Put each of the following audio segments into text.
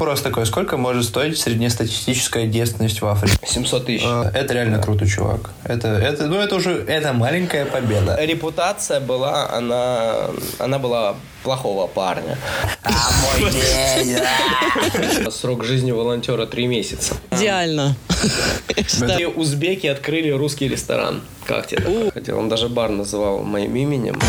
Вопрос такой, сколько может стоить среднестатистическая девственность в Африке? 700 тысяч. Э, Это реально круто, чувак. Это, это, ну, это уже, это маленькая победа. Репутация была, она, она была плохого парня. А мой день! Срок жизни волонтера 3 месяца. Идеально. Узбеки открыли русский ресторан. Как тебе? Хотел, он даже бар называл моим именем.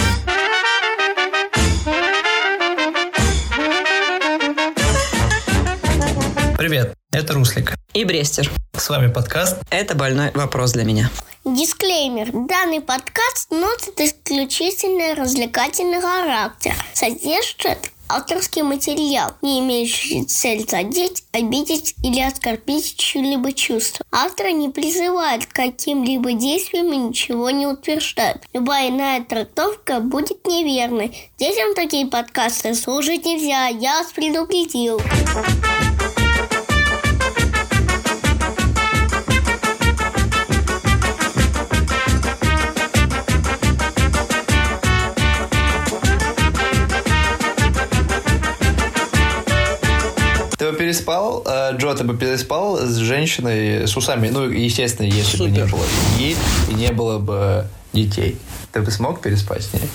Привет, это Руслик. И Брестер. С вами подкаст Это больной вопрос для меня. Дисклеймер. Данный подкаст носит исключительно развлекательный характер. Содержит авторский материал, не имеющий цель задеть, обидеть или оскорбить чьи-либо чувства. Автор не призывает к каким-либо действиям и ничего не утверждает. Любая иная трактовка будет неверной. Детям такие подкасты слушать нельзя, я вас предупредил. Бы переспал, э, Джо, ты бы переспал с женщиной с усами, ну, естественно, если бы не Супер. было семьи и не было бы детей. Ты бы смог переспать с ней?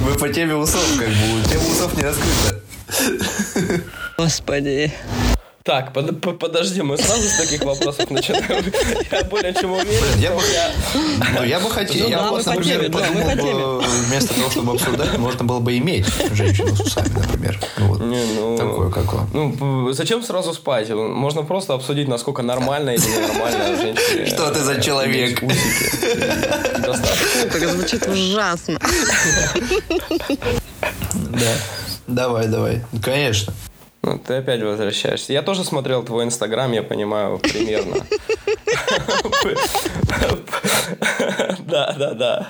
Мы по теме усов, как бы, тема усов не раскрыта. Господи. Так, под- по- подожди, мы сразу с таких вопросов начинаем. Я более чем уверен. Я бы- Ну, я бы хотел, Ну я да, бы, например, подумал вместо того, чтобы обсуждать, можно было бы иметь женщину с усами, например. Ну, вот. Не, ну, Такое какое. Ну, зачем сразу спать? Можно просто обсудить, насколько нормально или ненормально женщине. Что ты за человек? достаточно. Так звучит ужасно. Да. Давай, давай. Конечно. Ну, ты опять возвращаешься. Я тоже смотрел твой инстаграм, я понимаю примерно. Да, да, да.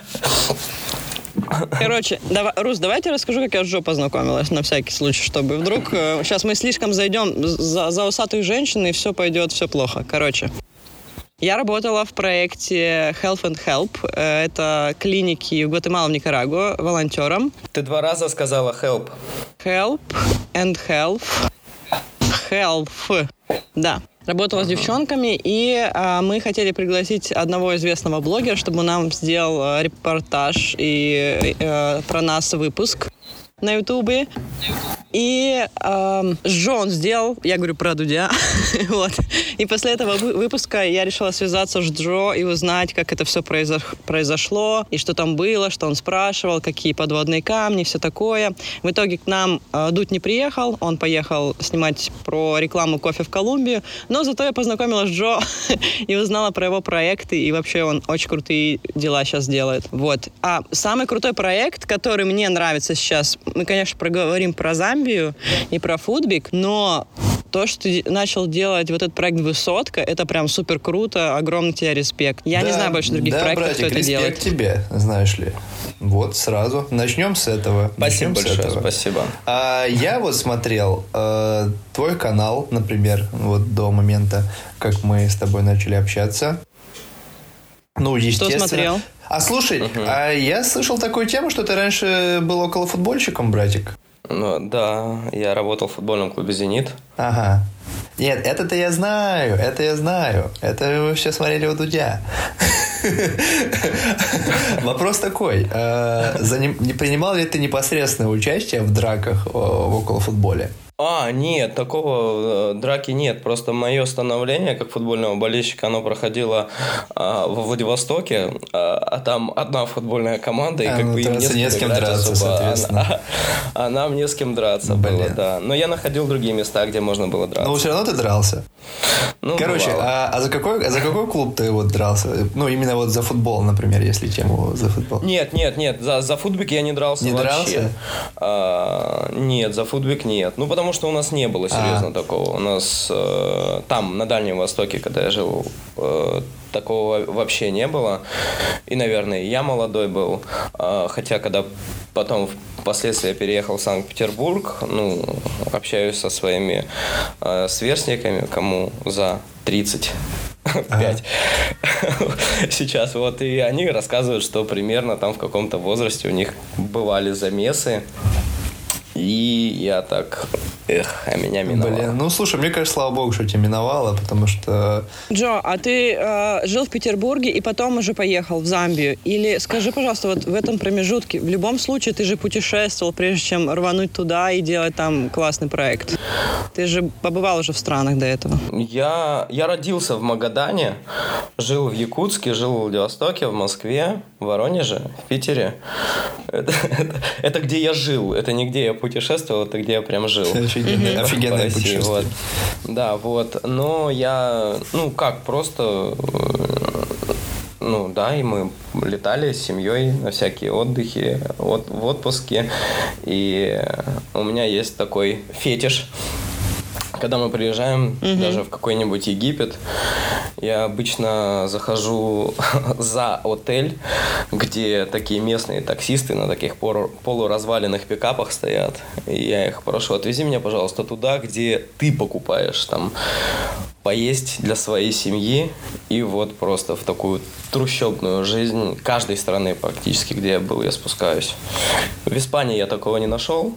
Короче, давай, Рус, давайте расскажу, как я с Джо познакомилась, на всякий случай, чтобы вдруг... э, сейчас мы слишком зайдем за, за усатую женщину, и все пойдет, все плохо. Короче, я работала в проекте Health and Help. Э, Это клиники в Гватемала, в Никарагуа, волонтером. Ты два раза сказала help. Help and Health. Health. Да. Работала с девчонками, и а, мы хотели пригласить одного известного блогера, чтобы он нам сделал а, репортаж и э, про нас выпуск на Ютубе. И эм, Джон сделал, я говорю про Дудя, вот. И после этого вы- выпуска я решила связаться с Джо и узнать, как это все произошло, и что там было, что он спрашивал, какие подводные камни, все такое. В итоге к нам э, Дудь не приехал, он поехал снимать про рекламу кофе в Колумбию, но зато я познакомилась с Джо и узнала про его проекты, и вообще он очень крутые дела сейчас делает. Вот. А самый крутой проект, который мне нравится сейчас, мы, конечно, проговорим про Замбию и про футбик, но то, что начал делать вот этот проект «Высотка», это прям супер круто, огромный тебе респект. Я не Да, знаю больше других да, проектов, братик, кто это респект делает. тебе, знаешь ли. Вот, сразу. Начнем с этого. Спасибо Начнем большое, этого. спасибо. А, я вот смотрел э, твой канал, например, вот до момента, как мы с тобой начали общаться. Ну, естественно. смотрел? А слушай, а я слышал такую тему, что ты раньше был около футбольщиком, братик. Ну, да, я работал в футбольном клубе «Зенит». Ага. Нет, это-то я знаю, это я знаю. Это вы все смотрели у Дудя. Вопрос такой. э, Не принимал ли ты непосредственное участие в драках э, в около футболе? А, нет, такого э, драки нет. Просто мое становление как футбольного болельщика, оно проходило а, во Владивостоке, а, а там одна футбольная команда, и А, как ну, бы им драться не с кем драться, особо. соответственно. А, а нам не с кем драться было, Блин. да. Но я находил другие места, где можно было драться. Но все равно ты дрался. Ну, Короче, бывало. а, а за какой а за какой клуб ты вот дрался? Ну, именно вот за футбол, например, если тему за футбол. Нет, нет, нет, за, за футбик я не дрался Не вообще. дрался? А, нет, за футбик нет. Ну, потому что у нас не было серьезно А. такого. У нас э, там, на Дальнем Востоке, когда я жил, э, такого вообще не было. И, наверное, я молодой был. А, хотя, когда потом впоследствии я переехал в Санкт-Петербург, ну, общаюсь со своими э, сверстниками, кому за 30 5 сейчас. Вот, и они рассказывают, что примерно там в каком-то возрасте у них бывали замесы, и я так, эх, а меня миновало. Блин, ну слушай, мне кажется, слава богу, что тебя миновало, потому что... Джо, а ты э, жил в Петербурге и потом уже поехал в Замбию? Или скажи, пожалуйста, вот в этом промежутке, в любом случае ты же путешествовал, прежде чем рвануть туда и делать там классный проект. Ты же побывал уже в странах до этого. Я, я родился в Магадане, жил в Якутске, жил в Владивостоке, в Москве, в Воронеже, в Питере. Это, это, это где я жил, это не где я путешествовал, это где я прям жил. Офигенное, офигенное России, путешествие. вот. Да, вот. Но я, ну как, просто ну да, и мы летали с семьей на всякие отдыхи, от, в отпуске. И у меня есть такой фетиш. Когда мы приезжаем даже в какой-нибудь Египет, я обычно захожу за отель, где такие местные таксисты на таких полуразваленных пикапах стоят. И я их прошу, отвези меня, пожалуйста, туда, где ты покупаешь там поесть для своей семьи и вот просто в такую трущобную жизнь каждой страны практически, где я был, я спускаюсь. В Испании я такого не нашел.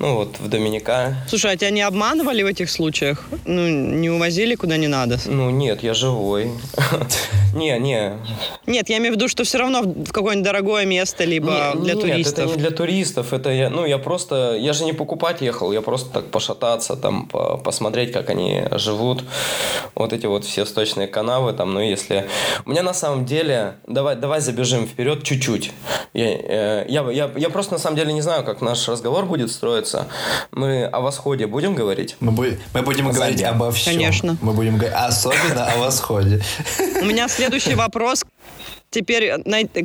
Ну вот в Доминика. Слушай, а тебя не обманывали в этих случаях? Ну, не увозили куда не надо? Ну нет, я живой. Не, не. Нет, я имею в виду, что все равно в какое-нибудь дорогое место, либо для нет, туристов. это не для туристов. Это я, ну я просто, я же не покупать ехал, я просто так пошататься, там по- посмотреть, как они живут. Вот эти вот все сточные канавы, там, ну если, у меня на самом деле, давай, давай забежим вперед чуть-чуть. Я, э, я, я, я просто на самом деле не знаю, как наш разговор будет строиться. Мы о восходе будем говорить? Мы, бу- мы будем говорить Замбия. обо всем. Конечно. Мы будем говорить особенно о восходе. У меня следующий вопрос. Теперь,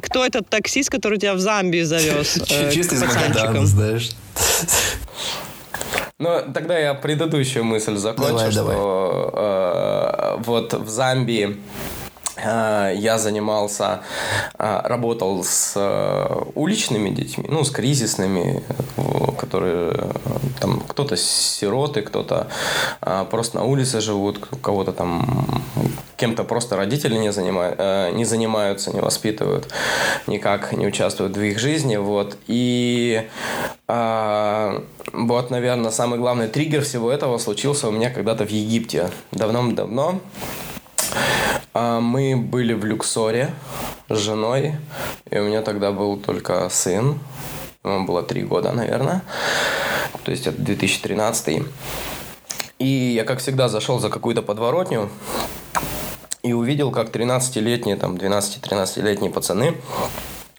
кто этот таксист, который тебя в Замбию завез? э, Чисто из Магадана, знаешь. Ну, тогда я предыдущую мысль закончу, Давай, что давай. э, вот в Замбии я занимался, э, работал с э, уличными детьми, ну, с кризисными, э, которые э, там кто-то сироты, кто-то э, просто на улице живут, у кого-то там кем-то просто родители не, занима- э, не занимаются, не воспитывают, никак не участвуют в их жизни, вот, и вот, наверное, самый главный триггер всего этого случился у меня когда-то в Египте. Давно-давно. А, Мы были в Люксоре с женой, и у меня тогда был только сын. Ему было три года, наверное. То есть это 2013. И я, как всегда, зашел за какую-то подворотню и увидел, как 13-летние, там, 12-13-летние пацаны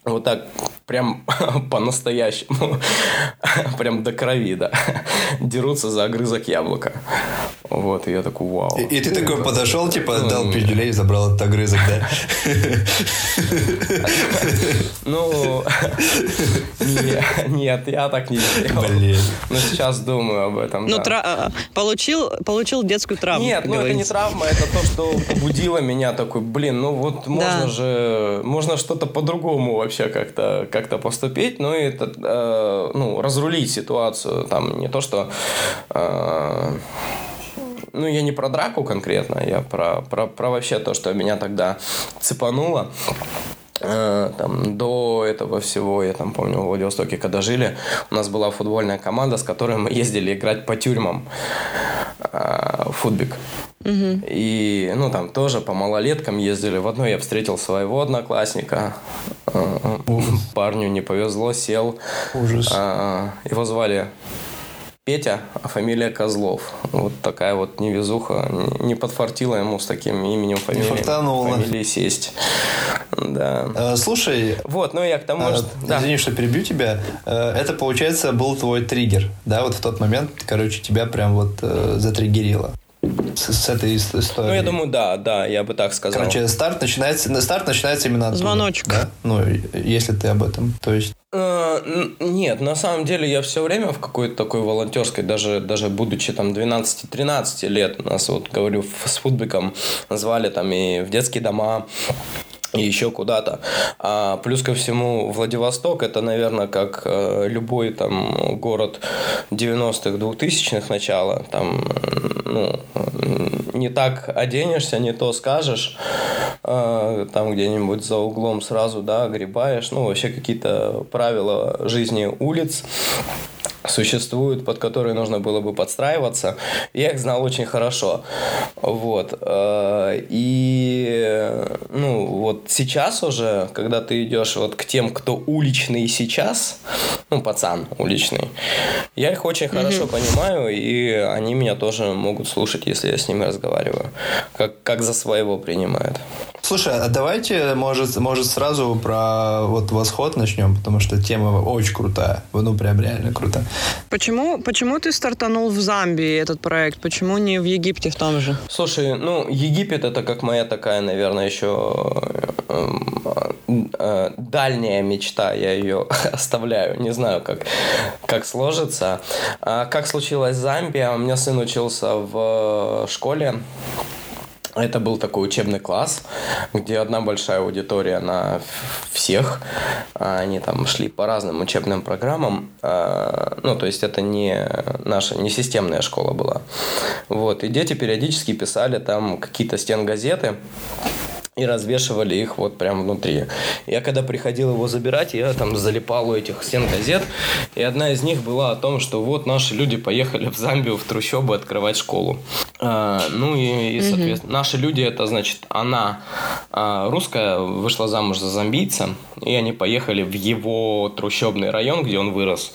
вот так прям по-настоящему, прям до крови, да, дерутся за огрызок яблока. Вот, и я такой, вау. И, и ты такой подошел, типа, Ну, дал пиздюлей и забрал этот огрызок, да? Ну, не- нет, я так не сделал. Блин. Но сейчас думаю об этом, Ну, а, получил, получил детскую травму. Нет, ну это не травма, это то, что побудило меня такой, блин, ну вот можно же, можно что-то по-другому вообще как-то как поступить, ну и э, ну, разрулить ситуацию, там не то, что э, ну, я не про драку конкретно, я про, про, про вообще то, что меня тогда цепануло. Э, Там, до этого всего, я там помню, в Владивостоке, когда жили, у нас была футбольная команда, с которой мы ездили играть по тюрьмам. э, Футбик. И, ну, там тоже по малолеткам ездили. В одной я встретил своего одноклассника. Э, Парню не повезло, сел. Ужас. Его звали Петя, а фамилия Козлов. Вот такая вот невезуха. Не- Не подфартила ему с таким именем фамилией, фартануло. фамилией сесть. Да. Э, Слушай, Вот, ну я к тому, э, что... Да. извини, что перебью тебя. Э, Это, получается, был твой триггер, да? Вот в тот момент, короче, тебя прям вот э, затриггерило. С, с этой ис- историей. Ну, я думаю, да, да, я бы так сказал. Короче, старт начинается, на- старт начинается именно оттуда. Звоночек. Да? Ну, если ты об этом. То есть, Э, Нет, на самом деле я все время в какой-то такой волонтерской, даже, даже будучи там 12-13 лет, нас вот, говорю, с футбиком звали там и в детские дома, и еще куда-то. А плюс ко всему, Владивосток это, наверное, как э, любой там город 90-х, 2000-х начала. Там, ну, не так оденешься, не то скажешь, э, там где-нибудь за углом сразу, да, огребаешь, ну, вообще какие-то правила жизни улиц существуют, под которые нужно было бы подстраиваться. Я их знал очень хорошо. Вот. Э, и ну, вот сейчас уже, когда ты идешь вот к тем, кто уличный сейчас, ну, пацан уличный, я их очень хорошо mm-hmm. понимаю, и они меня тоже могут слушать, если я с ними разговариваю. Как, как за своего принимают. Слушай, а давайте, может, может сразу про вот восход начнем, потому что тема очень крутая. Ну, прям реально крутая. Почему, почему ты стартанул в Замбии этот проект? Почему не в Египте в том же? Слушай, ну, Египет это как моя такая, наверное, еще э, э, дальняя мечта. Я ее оставляю. Не знаю, как, как сложится. А как случилось Замбия? У меня сын учился в школе это был такой учебный класс, где одна большая аудитория на всех. Они там шли по разным учебным программам. А, ну, то есть это не наша, не системная школа была. Вот. И дети периодически писали там какие-то стен газеты и развешивали их вот прям внутри. Я когда приходил его забирать, я там залипал у этих стен газет, и одна из них была о том, что вот наши люди поехали в Замбию в трущобы открывать школу. А, ну и, и соответственно, угу. наши люди, это значит, она а, русская, вышла замуж за зомбийца, и они поехали в его трущобный район, где он вырос.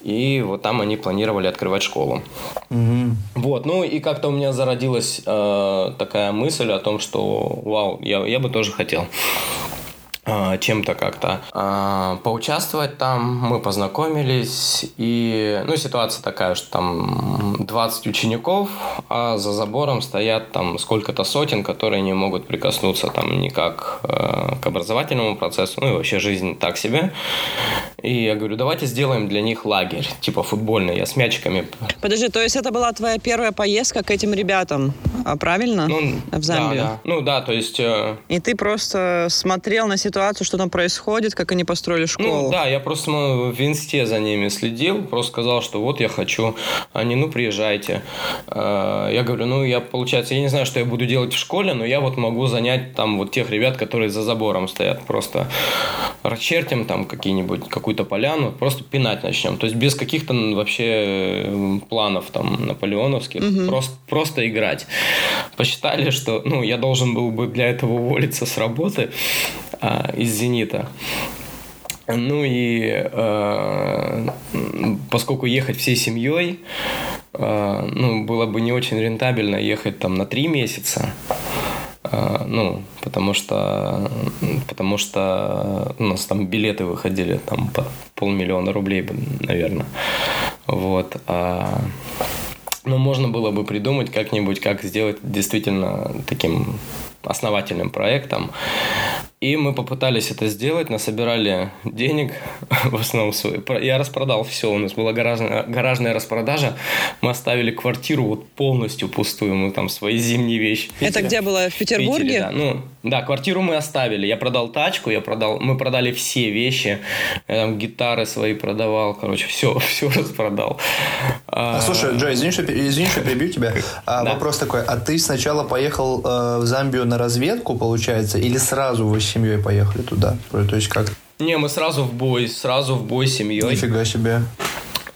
И вот там они планировали открывать школу. Угу. Вот, ну и как-то у меня зародилась э, такая мысль о том, что вау, я, я бы тоже хотел. А, чем-то как-то а, поучаствовать там. Мы познакомились, и ну, ситуация такая, что там 20 учеников, а за забором стоят там сколько-то сотен, которые не могут прикоснуться там никак э, к образовательному процессу, ну и вообще жизнь так себе. И я говорю, давайте сделаем для них лагерь, типа футбольный, я с мячиками. Подожди, то есть это была твоя первая поездка к этим ребятам, а правильно? Ну, в Замбию? Да, да. Ну да, то есть... Э... И ты просто смотрел на ситуацию ситуацию, что там происходит, как они построили ну школу. Ну, да, я просто в инсте за ними следил, просто сказал, что вот я хочу. Они, ну, приезжайте. А, я говорю, ну, я, получается, я не знаю, что я буду делать в школе, но я вот могу занять там вот тех ребят, которые за забором стоят. Просто расчертим там какие-нибудь, какую-то поляну, просто пинать начнем. То есть без каких-то вообще планов там наполеоновских, угу. просто, просто играть. Посчитали, что ну, я должен был бы для этого уволиться с работы, а, из «Зенита». Ну и э, поскольку ехать всей семьей, э, ну, было бы не очень рентабельно ехать там на три месяца. Э, ну, потому что, потому что у нас там билеты выходили там по полмиллиона рублей, наверное. Вот. А, но можно было бы придумать как-нибудь, как сделать действительно таким основательным проектом. И мы попытались это сделать, насобирали денег, в основном свой. Я распродал все, у нас была гаражная, гаражная распродажа. Мы оставили квартиру вот полностью пустую, мы там свои зимние вещи. Это где было, в Петербурге? Питере, да. Ну, да, квартиру мы оставили. Я продал тачку, я продал, мы продали все вещи. Я там гитары свои продавал, короче, все, все распродал. А, слушай, Джой, извини, что, извини, что перебью тебя. А, да. Вопрос такой, а ты сначала поехал э, в Замбию на разведку, получается, или сразу с семьей поехали туда? То есть как? Не, мы сразу в бой, сразу в бой с семьей. Нифига себе.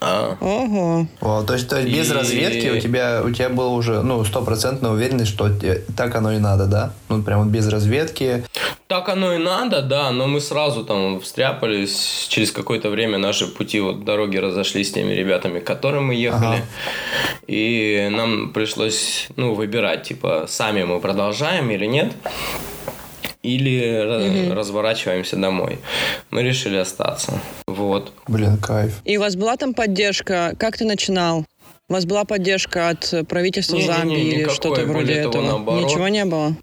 А. Ого. То есть, то есть и... без разведки у тебя у тебя была уже ну стопроцентная уверенность, что так оно и надо, да? Ну прям вот без разведки. Так оно и надо, да, но мы сразу там встряпались. Через какое-то время наши пути вот дороги разошлись с теми ребятами, к которым мы ехали. Ага. И нам пришлось ну выбирать, типа сами мы продолжаем или нет или угу. разворачиваемся домой. Мы решили остаться. Вот. Блин, кайф. И у вас была там поддержка? Как ты начинал? У вас была поддержка от правительства не, Замбии не, не, или что-то вроде этого? Наоборот. Ничего не было?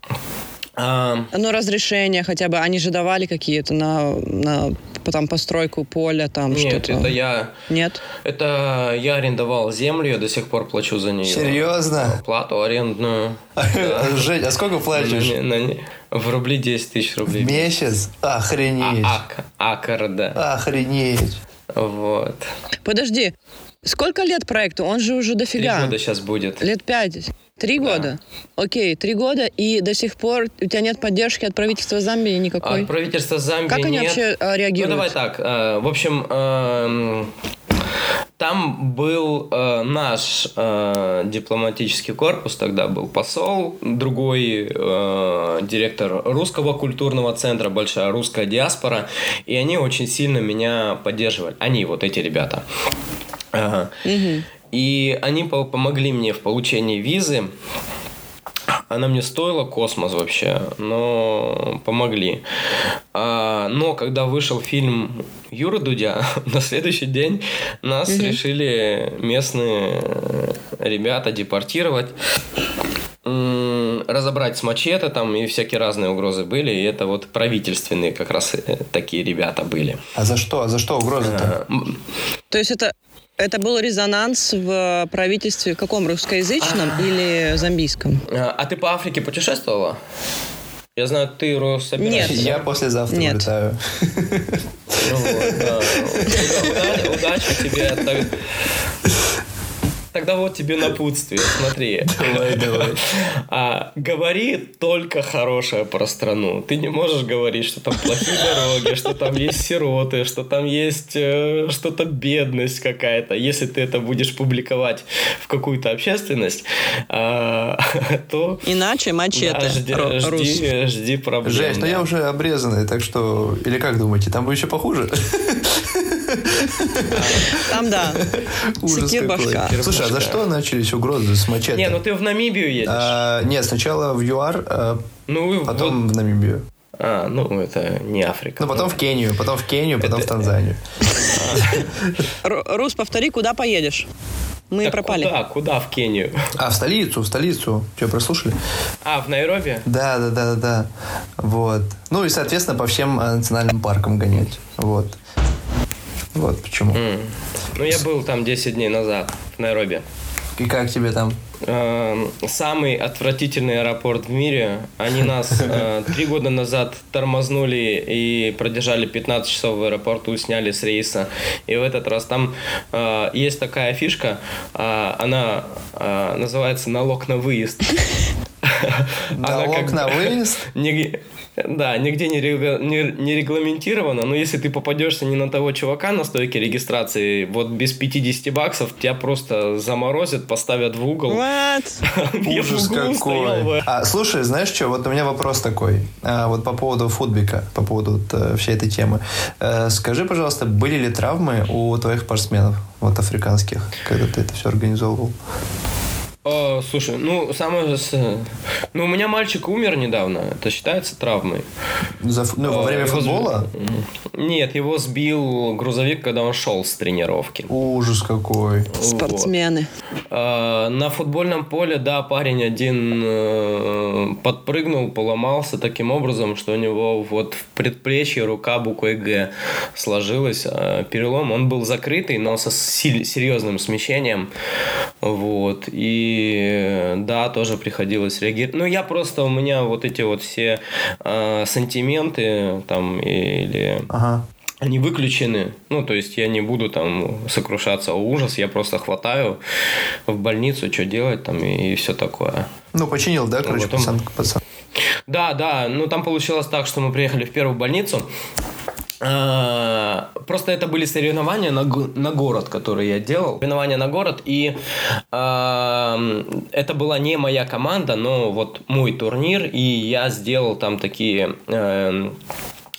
А... Ну, разрешения хотя бы, они же давали какие-то на, на там постройку поля, там Нет, что-то? это я... Нет? Это я арендовал землю, я до сих пор плачу за нее. Серьезно? Плату арендную. Жень, а сколько платишь? В рубли 10 тысяч рублей. В месяц? Охренеть. А, ак, акр, да. Охренеть. Вот. Подожди, сколько лет проекту? Он же уже дофига. Три года сейчас будет. Лет пять. Три Да. года? Окей, три года, и до сих пор у тебя нет поддержки от правительства Замбии никакой? От правительства Замбии Как они нет. вообще а, Ну, реагируют? давай так. э, В общем, эм, там был э, наш э, дипломатический корпус, тогда был посол, другой э, директор русского культурного центра, большая русская диаспора, и они очень сильно меня поддерживали. Они, вот эти ребята. Ага. И они по- помогли мне в получении визы. Она мне стоила космос вообще, но помогли. А, но когда вышел фильм Юры Дудя, на следующий день нас решили местные ребята депортировать. Разобрать с мачете там и всякие разные угрозы были, и это вот правительственные как раз э, такие ребята были. А за что? А за что угроза-то? М, То есть это, это был резонанс в правительстве каком? Русскоязычном или замбийском? А а ты по Африке путешествовала? Я знаю, ты Россобиратель. Нет. Я послезавтра Нет. улетаю. Ну вот, да. Уда- Удачи тебе. Тогда вот тебе напутствие, смотри. Давай, давай. А, говори только хорошее про страну. Ты не можешь говорить, что там плохие дороги, что там есть сироты, что там есть э, что-то бедность какая-то. Если ты это будешь публиковать в какую-то общественность, а, то Иначе мачете. да, жди, жди, жди проблем. Жесть, да. я уже обрезанный, так что... Или как думаете, там будет еще похуже? Там, да. Секир башка. Слушай, а за что начались угрозы с мачете? Не, ну ты в Намибию едешь. А, Нет, сначала в ЮАР, а ну, потом в Намибию. А, ну это не Африка. Ну, потом в Кению, потом в Кению, потом в Танзанию. Р- Рус, повтори, куда поедешь? Мы Так пропали. Куда? Куда в Кению? А, в столицу, в столицу. Что, прослушали? А, в Найроби? Да, да, да, да, да. Вот. Ну и, соответственно, по всем э, национальным паркам гонять. Вот. Вот почему. М. Ну, я был там 10 дней назад, в Найроби. И как тебе там? Эм, Самый отвратительный аэропорт в мире. Они нас э, три года назад тормознули и продержали 15 часов в аэропорту, сняли с рейса. И в этот раз там э, есть такая фишка, э, она называется налог на выезд. Налог на выезд? да, нигде не, рега- не- не регламентировано, но если ты попадешься не на того чувака на стойке регистрации, вот без 50 баксов тебя просто заморозят, поставят в угол. What? Я в Ужас углу стоял какой. бы. А, слушай, знаешь что, вот у меня вопрос такой. А, вот по поводу футбика, по поводу вот, э, всей этой темы. Э, скажи, пожалуйста, были ли травмы у твоих спортсменов, вот африканских, когда ты это все организовывал? О, слушай, ну самое... Ну, у меня мальчик умер недавно, это считается травмой. За ну, во Э, время его футбола? Нет, его сбил грузовик, когда он шел с тренировки. Ужас какой. Спортсмены. А, На футбольном поле, да, парень один э, подпрыгнул, поломался таким образом, что у него вот в предплечье рука буквой Г сложилась. а Перелом, он был закрытый, но со серьезным смещением. Вот. И да, тоже приходилось реагировать. Ну, я просто, у меня вот эти вот все э, сантименты там или Ага. они выключены. Ну, то есть я не буду там сокрушаться о ужас, я просто хватаю в больницу, что делать там и, все такое. Ну, починил, да, короче, потом- пацан, пацан? Да, да, ну там получилось так, что мы приехали в первую больницу. А, Просто это были соревнования на, на город, которые я делал. Соревнования на город, и а, это была не моя команда, но вот мой турнир, и я сделал там такие эм,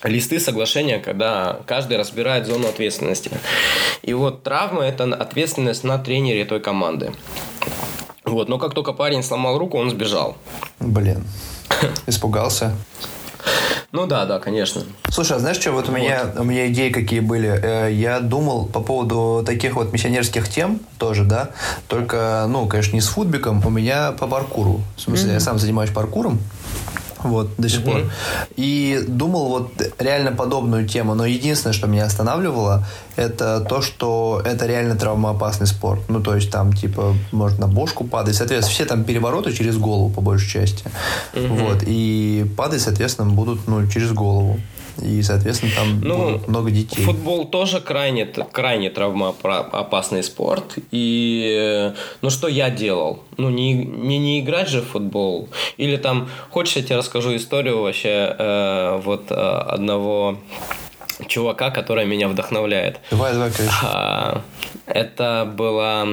листы соглашения, когда каждый разбирает зону ответственности. И вот травма – это ответственность на тренере той команды. Вот, но как только парень сломал руку, он сбежал. Блин. Испугался. Ну да, да, конечно. Слушай, а знаешь что, вот у меня, у меня идеи какие были. Э, Я думал по поводу таких вот миссионерских тем тоже, да, только, ну, конечно, не с футбиком, у меня по паркуру. В смысле, я сам занимаюсь паркуром. Вот, до сих пор. И думал вот реально подобную тему, но единственное, что меня останавливало, это то, что это реально травмоопасный спорт. Ну, то есть там, типа, можно на бошку падать. Соответственно, все там перевороты через голову, по большей части. Вот. И падать, соответственно, будут, ну, через голову. И, соответственно, там ну, много детей. Футбол тоже крайне, крайне травмоопасный спорт. И, ну, что я делал? Ну, не, не, не играть же в футбол. Или там, хочешь, я тебе расскажу историю вообще э, вот э, одного чувака, который меня вдохновляет. Давай, давай, конечно. А, это была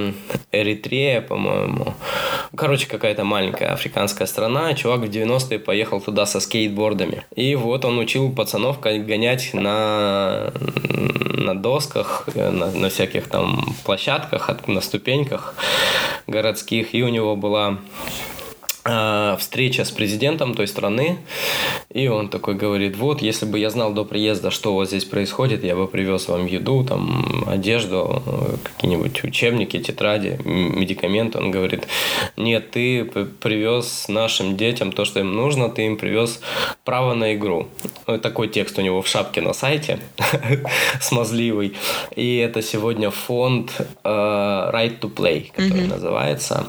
Эритрея, по-моему. Короче, какая-то маленькая африканская страна. Чувак в 90-е поехал туда со скейтбордами. И вот он учил пацанов гонять на, на досках, на, на всяких там площадках, на ступеньках городских. И у него была встреча с президентом той страны, и он такой говорит, вот, если бы я знал до приезда, что у вас здесь происходит, я бы привез вам еду, там, одежду, какие-нибудь учебники, тетради, медикаменты. Он говорит, нет, ты привез нашим детям то, что им нужно, ты им привез право на игру. Такой текст у него в шапке на сайте, смазливый. И это сегодня фонд uh, Right to Play, который называется.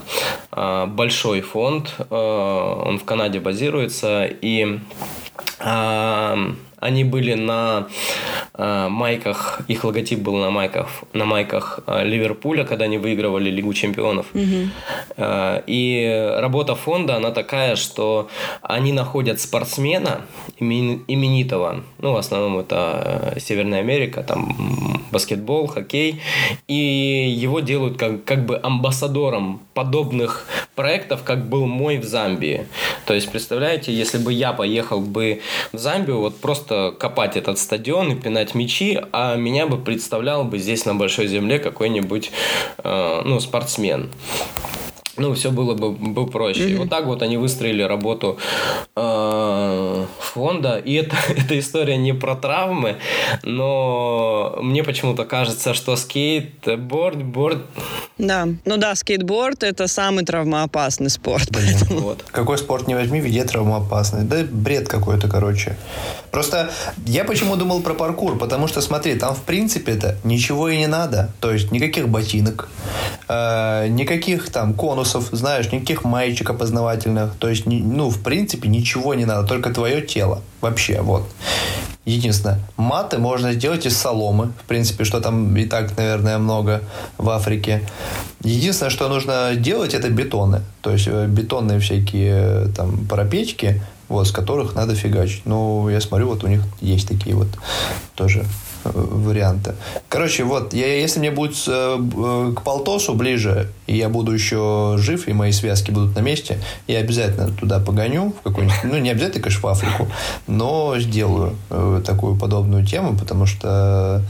Uh, большой фонд, Э, он в Канаде базируется, и они были на э, майках, их логотип был на майках, на майках э, Ливерпуля, когда они выигрывали Лигу чемпионов. Угу. Э, и работа фонда, она такая, что они находят спортсмена именитого, ну, в основном это э, Северная Америка, там баскетбол, хоккей, и его делают как, как бы амбассадором подобных проектов, как был мой в Замбии. То есть, представляете, если бы я поехал бы в Замбию, вот просто копать этот стадион и пинать мячи, а меня бы представлял бы здесь на большой земле какой-нибудь э, ну, спортсмен ну, все было бы, бы проще. Mm-hmm. Вот так вот они выстроили работу э, фонда. И это, эта история не про травмы, но мне почему-то кажется, что скейтборд, борд... Да, ну да, скейтборд это самый травмоопасный спорт. Поэтому... Вот. Какой спорт не возьми, везде травмоопасный. Да бред какой-то, короче. Просто я почему думал про паркур, потому что, смотри, там в принципе-то ничего и не надо. То есть никаких ботинок, э, никаких там конусов конкурсов, знаешь, никаких маечек опознавательных. То есть, ну, в принципе, ничего не надо, только твое тело. Вообще, вот. Единственное, маты можно сделать из соломы. В принципе, что там и так, наверное, много в Африке. Единственное, что нужно делать, это бетоны. То есть э, бетонные всякие э, там парапечки, вот, с которых надо фигачить. Ну, я смотрю, вот у них есть такие вот тоже варианта. Короче, вот, я, если мне будет э, э, к Полтосу ближе, и я буду еще жив, и мои связки будут на месте, я обязательно туда погоню, в какой-нибудь, ну, не обязательно, конечно, в Африку, но сделаю э, такую подобную тему, потому что,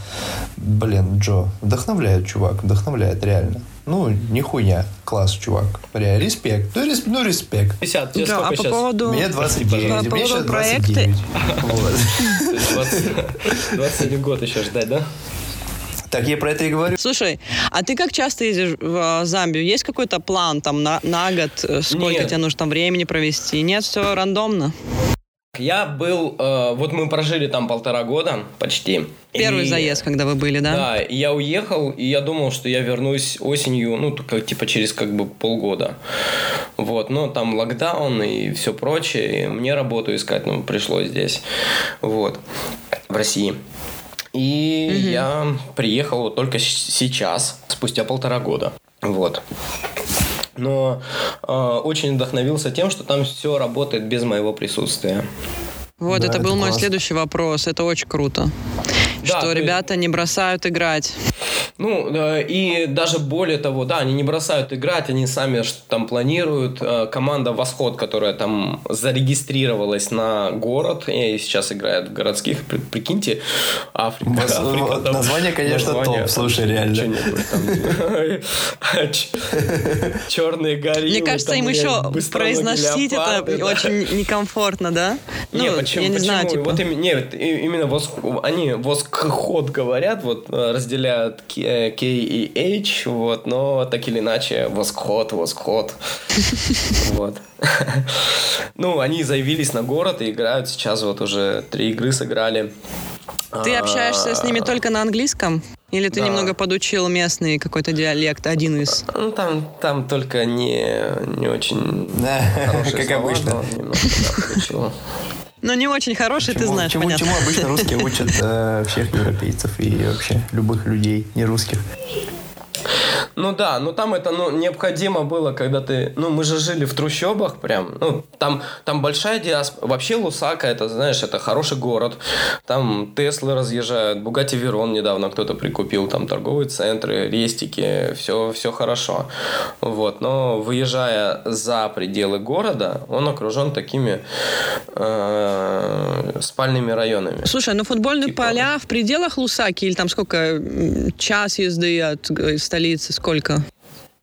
блин, Джо, вдохновляет чувак, вдохновляет реально. Ну, не хуйня. Класс, чувак. Реально, респект. Ну, респ, ну респект. 50. Тебе да, сколько а сейчас? по поводу... Мне 29. По Мне поводу 29. Вот. 21 год еще ждать, да? Так я про это и говорю. Слушай, а ты как часто ездишь в а, Замбию? Есть какой-то план там на, на год? Э, сколько Нет. тебе нужно там времени провести? Нет, все рандомно? Я был, э, вот мы прожили там полтора года почти. Первый и, заезд, когда вы были, да? Да, и я уехал, и я думал, что я вернусь осенью, ну, только типа через как бы полгода. Вот, но там локдаун и все прочее, и мне работу искать, ну, пришлось здесь, вот, в России. И угу. я приехал только сейчас, спустя полтора года. Вот но э, очень вдохновился тем, что там все работает без моего присутствия. Вот, да, это, это был класс. мой следующий вопрос. Это очень круто. Да, что ребята есть... не бросают играть. Ну, и даже более того, да, они не бросают играть, они сами там планируют. Э, команда «Восход», которая там зарегистрировалась на город, и сейчас играет в городских, прикиньте, Африка. Маз... Африка там, название, конечно, название, топ, слушай, реально. Черные гориллы. Мне кажется, им еще произносить это очень некомфортно, да? Не, ну, почему? Я не знаю, типа... Вот нет, именно они восход говорят, вот э, разделяют K и H, вот, но так или иначе восход, восход. Вот. Ну, они заявились на город и играют сейчас вот уже три игры сыграли. Ты общаешься с ними только на английском? Или ты да. немного подучил местный какой-то диалект, один из? Ну, там, там только не, не очень да, как слова, обычно. Немного, да, Но не очень хороший, ты Чему, знаешь, чему, понятно. чему обычно русские учат э, всех европейцев и вообще любых людей, не русских. Ну да, ну там это ну, необходимо было, когда ты... Ну, мы же жили в трущобах прям. Ну, там, там большая диаспора. Вообще Лусака, это, знаешь, это хороший город. Там Теслы разъезжают, Бугати Верон недавно кто-то прикупил, там торговые центры, рестики, все, все хорошо. Вот, но выезжая за пределы города, он окружен такими э, спальными районами. Слушай, ну футбольные Типа- поля в пределах Лусаки или там сколько? Час езды от э, столицы? Сколько?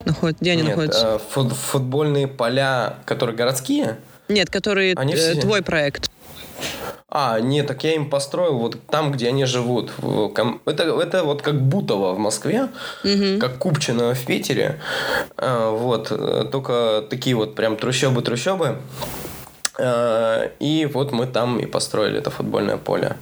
Находят, где они Нет, находятся? э, фут- футбольные поля, которые городские, Нет, которые они э, все- твой проект. А, нет, так я им построил вот там, где они живут. Это, это вот как Бутово в Москве, как Купчино в Питере. А, Вот, э, только такие вот прям трущобы-трущобы. А, И вот мы там и построили это футбольное поле.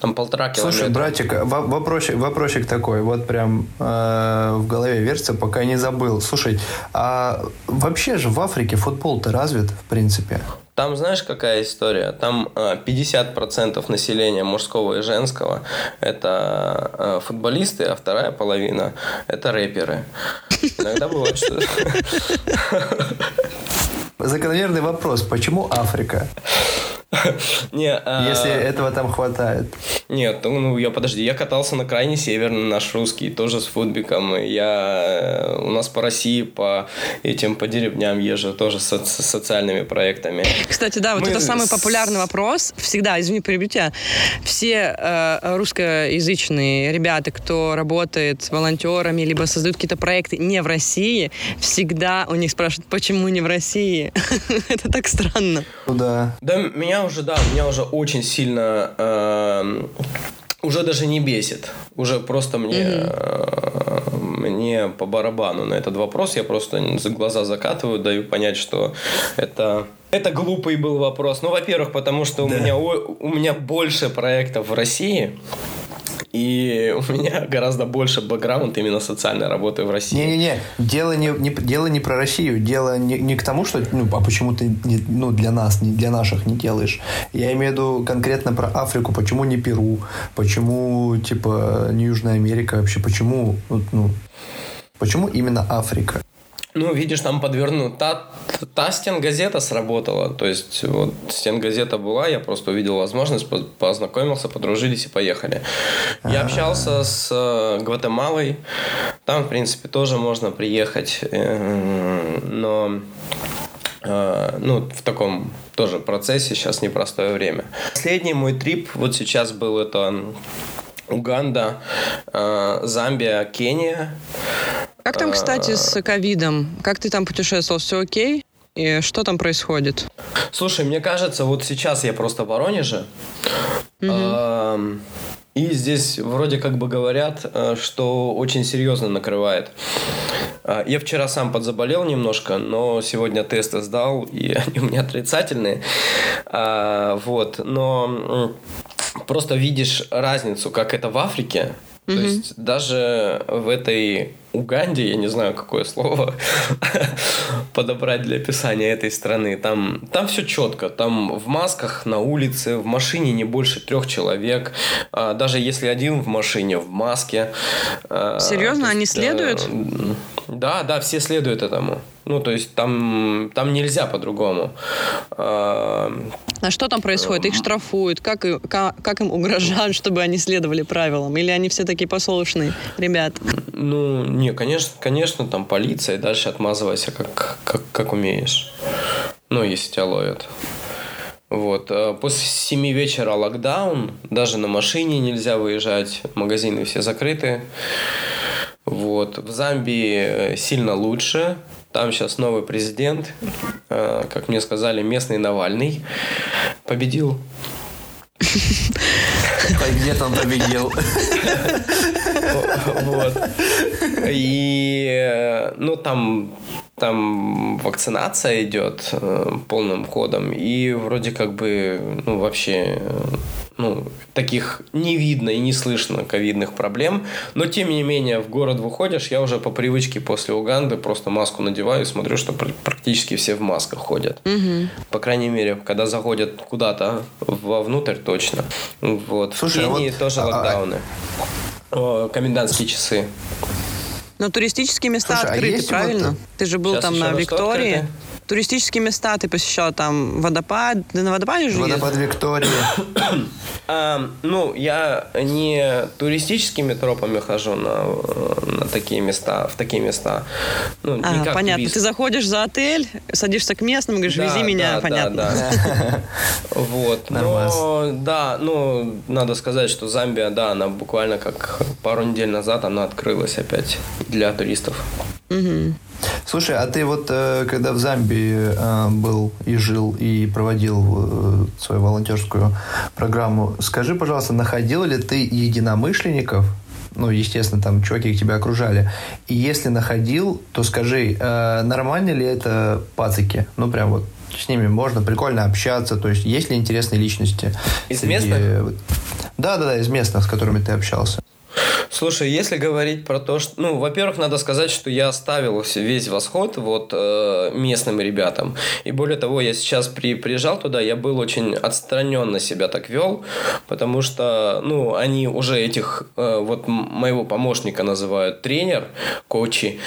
Там полтора километра. Слушай, братик, во- вопросик, вопросик такой, вот прям э, в голове вертится, пока не забыл. Слушай, а вообще же в Африке футбол-то развит, в принципе? Там знаешь, какая история? Там э, 50% населения мужского и женского это э, футболисты, а вторая половина это рэперы. Иногда бывает, что... Закономерный вопрос, почему Африка, Не, а, если этого там хватает? Нет, ну ну, я подожди, я катался на крайне северный наш русский, тоже с футбиком. и Я э, у нас по России по этим по деревням езжу, тоже с, с социальными проектами. Кстати, да, вот Мы это самый популярный вопрос. Всегда, извини, перебью тебя. Все э, русскоязычные ребята, кто работает волонтерами, либо создают какие-то проекты не в России, всегда у них спрашивают, почему не в России? Это так странно. Ну да. Да, меня уже, да, меня уже очень сильно эм, уже даже не бесит. Уже просто мне, э, мне по барабану на этот вопрос. Я просто за глаза закатываю, даю понять, что это это глупый был вопрос. Ну, во-первых, потому что у, меня, о- у меня больше проектов в России, и у меня гораздо больше бэкграунд именно социальной работы в России. Не-не-не, дело не, не, дело не про Россию, дело не, не к тому, что, ну, а почему ты не- ну, для нас, не для наших не делаешь. Я имею в виду конкретно про Африку, почему не Перу, почему, типа, не Южная Америка вообще, почему, ну, почему именно Африка? Ну, видишь, там подверну. Та, та стенгазета сработала. То есть, вот стенгазета была, я просто увидел возможность, по- познакомился, подружились и поехали. Я общался с э, Гватемалой. Там, в принципе, тоже можно приехать. э, Но э, ну, в таком тоже процессе сейчас непростое время. Последний мой трип вот сейчас был это Уганда, Замбия, Кения. Как там, кстати, с ковидом? Как ты там путешествовал? Все окей? И что там происходит? Слушай, мне кажется, вот сейчас я просто в Воронеже. Эм, И здесь вроде как бы говорят, э, что очень серьезно накрывает. Э, Я вчера сам подзаболел немножко, но сегодня тесты сдал, и они у меня отрицательные. Вот, но просто видишь разницу, как это в Африке. То есть даже в этой Уганде, я не знаю, какое слово подобрать для описания этой страны, там, там все четко. Там в масках на улице, в машине не больше трех человек. А, Даже если один в машине, в маске. А, Серьезно? то Они следуют? э, Да, да, все следуют этому. Ну, то есть там, там нельзя по-другому. А, А что там происходит? Их штрафуют? Как, и- ка- как им угрожают, чтобы они следовали правилам? Или они все такие послушные ребята? Ну, не, конечно, конечно, там полиция, и дальше отмазывайся, как, как, как умеешь. Ну, если тебя ловят. Вот. э, После семи вечера локдаун, даже на машине нельзя выезжать, магазины все закрыты. Вот. В Замбии э, сильно лучше. Там сейчас новый президент, э, как мне сказали, местный Навальный победил. Где-то он победил. Вот. И, э, ну, там, там вакцинация идет э, полным ходом. И вроде как бы, ну, вообще, э, ну, таких не видно и не слышно ковидных проблем. Но, тем не менее, в город выходишь, я уже по привычке после Уганды просто маску надеваю и смотрю, что практически все в масках ходят. Угу. По крайней мере, когда заходят куда-то вовнутрь, точно. Вот. Слушай, в Кении вот, тоже а, а, локдауны. О, комендантские часы. Но туристические места Слушай, а открыты, есть правильно? вот- Ты же был Сейчас там на Виктории. открыто? Туристические места ты посещал там водопад. Ты на водопаде же Водопад ездил? Виктории. А, ну, я не туристическими тропами хожу на, э, на такие места, в такие места. Ну, не А, как понятно. турист. Ты заходишь за отель, садишься к местным говоришь, Да, вези меня, да, понятно. Да, да. Вот. Но, да, ну, надо сказать, что Замбия, да, она буквально как пару недель назад она открылась опять для туристов. Мгм. Слушай, а ты вот э, когда в Замбии э, был и жил и проводил э, свою волонтерскую программу, скажи, пожалуйста, находил ли ты единомышленников? Ну, естественно, там чуваки тебя окружали. И если находил, то скажи, э, нормально ли это пацики? Ну, прям вот с ними можно прикольно общаться. То есть, есть ли интересные личности? Из местных? Да, да, да, из местных, с которыми ты общался. Слушай, если говорить про то, что... Ну, во-первых, надо сказать, что я оставил весь восход вот э, местным ребятам. И более того, я сейчас при, приезжал туда, я был очень отстраненно себя так вел, потому что, ну, они уже этих... э, вот моего помощника называют тренер, коучи.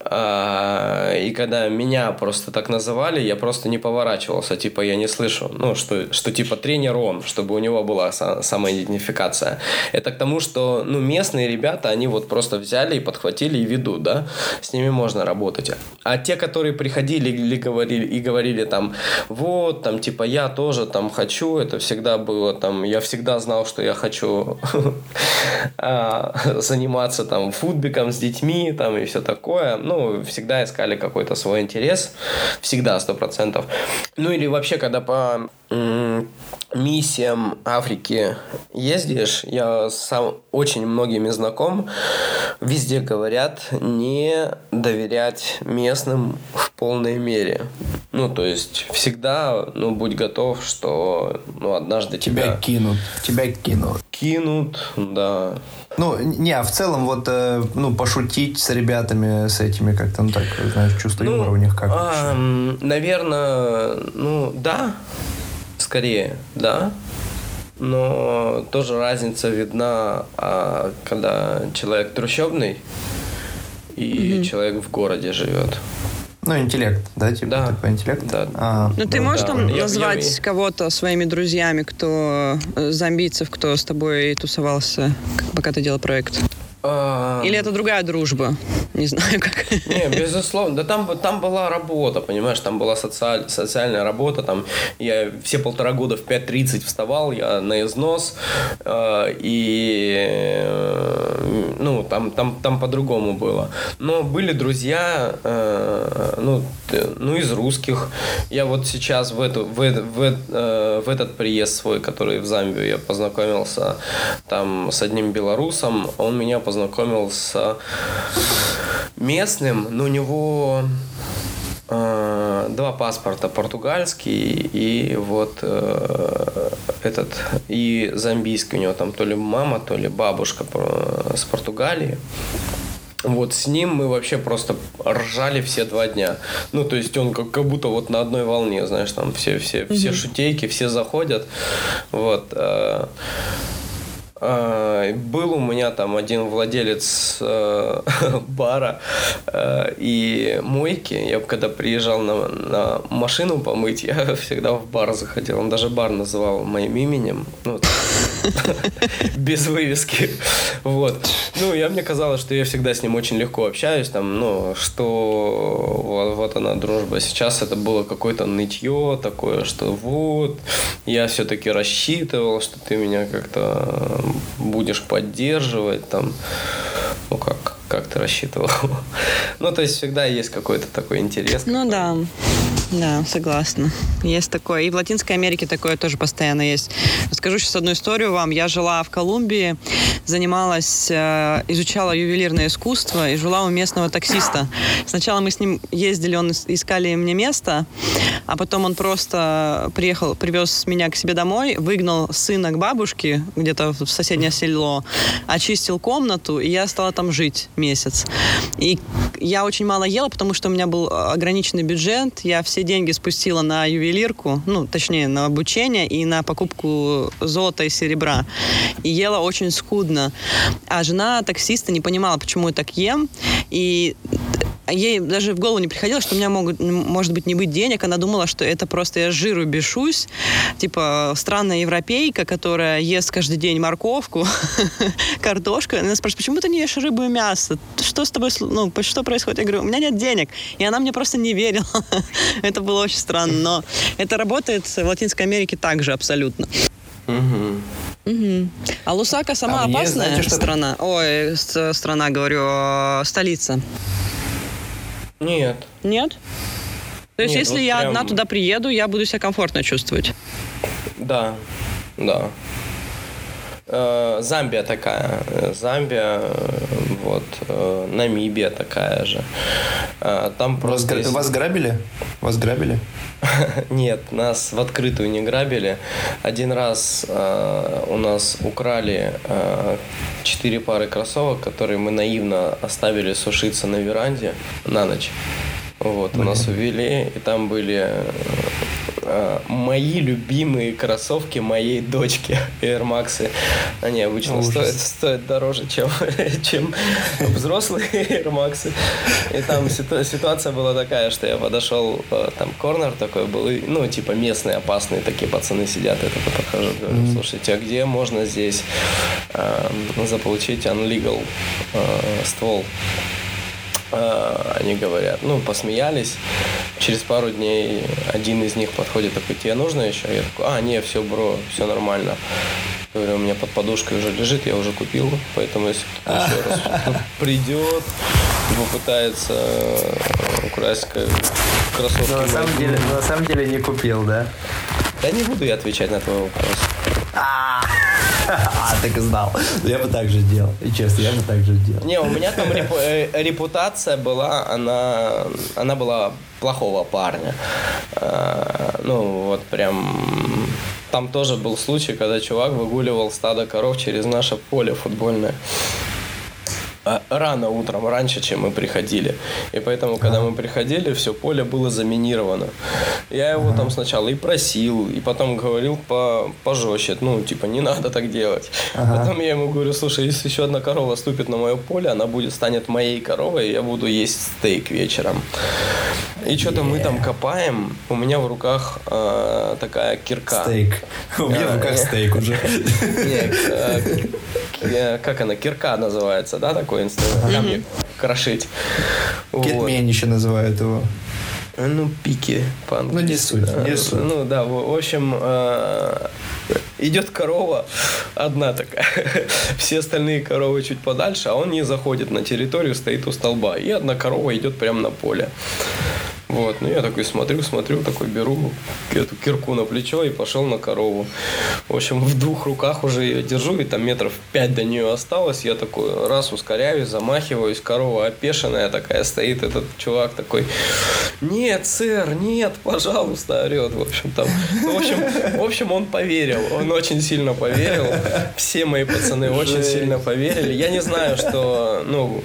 А, и когда меня просто так называли, я просто не поворачивался. Типа, я не слышу, ну, что, что типа тренер он, чтобы у него была са- самоидентификация. Это к тому, что, ну, местные ребята, они вот просто взяли и подхватили и ведут, да, с ними можно работать. А те, которые приходили или говорили, и говорили там, вот, там, типа, я тоже там хочу, это всегда было там, я всегда знал, что я хочу а, заниматься там футбиком с детьми там и все такое. Ну, всегда искали какой-то свой интерес. Всегда, сто процентов. Ну, или вообще, когда по миссиям Африки ездишь, я сам очень многими знаком, везде говорят не доверять местным в полной мере. Ну, то есть всегда, ну, будь готов, что, ну, однажды Тебя тебя, кинут, тебя кинут. кинут, да. Ну, не, а в целом вот, э, ну, пошутить с ребятами, с этими как-то, ну, так, знаешь, чувство юмора у них как вообще? наверное, ну, да, скорее, да. Но тоже разница видна, а, когда человек трущобный и человек в городе живет. Ну, интеллект, да, типа Да. такой интеллект? Да. А, Ну, ты Ну, можешь да. там Я- назвать я- кого-то своими друзьями, кто э, зомбийцев, кто с тобой тусовался, пока ты делал проект? А, Или это другая дружба? Не знаю, как. Не, безусловно. Да там, там была работа, понимаешь, там была социаль, социальная работа. Там я все полтора года в 5.30 вставал, я на износ. э, и э, ну, там, там, там по-другому было. Но были друзья, э, ну, ну, из русских. Я вот сейчас в, эту, в, э- в, э, в этот приезд свой, который в Замбию, я познакомился там с одним белорусом. Он меня познакомил с местным, но у него э, два паспорта португальский и вот э, этот и замбийский у него там то ли мама, то ли бабушка э, с Португалии. Вот с ним мы вообще просто ржали все два дня. Ну, то есть он как, как будто вот на одной волне, знаешь, там все, все, все шутейки, все заходят. Вот. э, э, Был у меня там один владелец э, бара э, и мойки. Я когда приезжал на, на машину помыть, я всегда в бар заходил. Он даже бар называл моим именем. Ну, без вывески. Вот. Ну, я мне казалось, что я всегда с ним очень легко общаюсь, там, ну, что вот, вот она дружба. Сейчас это было какое-то нытье такое, что вот, я все-таки рассчитывал, что ты меня как-то будешь поддерживать, там, ну, как, как ты рассчитывал. Ну, то есть всегда есть какой-то такой интерес. Ну да. Да, согласна. Есть такое. И в Латинской Америке такое тоже постоянно есть. Расскажу сейчас одну историю вам. Я жила в Колумбии, занималась, э, изучала ювелирное искусство и жила у местного таксиста. Сначала мы с ним ездили, он искали мне место, а потом он просто приехал, привез меня к себе домой, выгнал сына к бабушке где-то в соседнее село, очистил комнату, и я стала там жить месяц. И я очень мало ела, потому что у меня был ограниченный бюджет. Я все деньги спустила на ювелирку, ну, точнее, на обучение и на покупку золота и серебра. И ела очень скудно. А жена таксиста не понимала, почему я так ем. И ей даже в голову не приходило, что у меня могут, может быть, не быть денег. Она думала, что это просто я жиру бешусь. Типа странная европейка, которая ест каждый день морковку, картошку. Она спрашивает, почему ты не ешь рыбу и мясо? Что с тобой, ну, что происходит? Я говорю, у меня нет денег. И она мне просто не верила. это было очень странно. Но это работает в Латинской Америке также абсолютно. Угу. А Лусака сама а опасная знаете, что страна? Ой, страна, говорю, э, столица. Нет. Нет? То есть, Нет, если вот я прям... одна туда приеду, я буду себя комфортно чувствовать? Да, да. Э, Замбия такая. Замбия, вот. Э, Намибия такая же. Э, там просто... Вас, есть... вас грабили? Вас грабили? Нет, нас в открытую не грабили. Один раз э, у нас украли э, четыре пары кроссовок, которые мы наивно оставили сушиться на веранде на ночь. Вот, у нас увели, и там были э, мои любимые кроссовки моей дочки Air Max. Они обычно стоят, стоят дороже, чем, чем взрослые Air Max. И там ситуация была такая, что я подошел, э, там корнер такой был, и, ну, типа местные опасные такие пацаны сидят. Я такой подхожу, говорю, слушайте, а где можно здесь э, заполучить unlegal э, ствол? Э, они говорят, ну, посмеялись. Через пару дней один из них подходит, такой, тебе нужно еще? Я такой, а, не, все, бро, все нормально. Говорю, у меня под подушкой уже лежит, я уже купил, поэтому если кто-то еще раз придет, попытается украсть кроссовки. Но на самом, деле, на самом деле не купил, да? Да не буду я отвечать на твой вопрос. А, так и знал. Я бы так же делал. И честно, я бы так же делал. Не, у меня там э, репутация была, она, она была плохого парня. А, ну, вот прям... Там тоже был случай, когда чувак выгуливал стадо коров через наше поле футбольное. А, рано утром, раньше, чем мы приходили. И поэтому, когда мы приходили, все поле было заминировано. Я его там сначала и просил, и потом говорил по пожестче, ну, типа, не надо так делать. Ага. Потом я ему говорю, слушай, если еще одна корова ступит на мое поле, она будет, станет моей коровой, и я буду есть стейк вечером. И что-то мы там копаем, у меня в руках э, такая кирка. Стейк. У меня в руках стейк уже. Нет, э, как она, кирка называется, да, такой инструмент, камни крошить. Кетмень еще называют его. Ну, пики по-английски. Ну, не суть, не суть. Ну, да, в общем, э, идет корова одна такая. Все остальные коровы чуть подальше, а он не заходит на территорию, стоит у столба. И одна корова идет прямо на поле. Вот, ну я такой смотрю, смотрю, такой беру эту кирку на плечо и пошел на корову. В общем, в двух руках уже ее держу, и там метров пять до нее осталось. Я такой раз ускоряюсь, замахиваюсь, корова опешенная такая стоит, этот чувак такой, нет, сэр, нет, пожалуйста, орет. В общем, там, ну, в общем, в общем, он поверил, он очень сильно поверил. Все мои пацаны очень сильно поверили. Я не знаю, что, ну,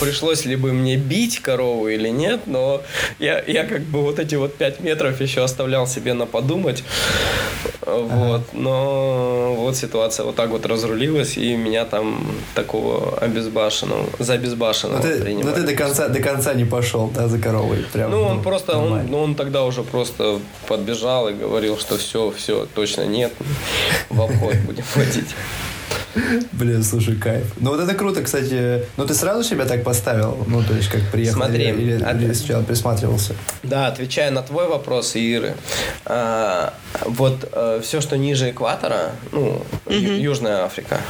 пришлось ли бы мне бить корову или нет, но я, я как бы вот эти вот пять метров еще оставлял себе на подумать. Вот. Но вот ситуация вот так вот разрулилась, и меня там такого обезбашенного, за обезбашенного но ты, но ты до конца, до конца не пошел, да, за коровой? Прям, ну, он ну, просто, он, ну, он тогда уже просто подбежал и говорил, что все, все, точно нет, в обход будем водить. Блин, слушай, кайф. Ну вот это круто, кстати. Ну ты сразу себя так поставил? Ну, то есть как приехал Смотри, или, или, от... или сначала присматривался? Да, отвечая на твой вопрос, Иры. А, вот а, э, все, что ниже экватора, ну, угу. Южная Африка,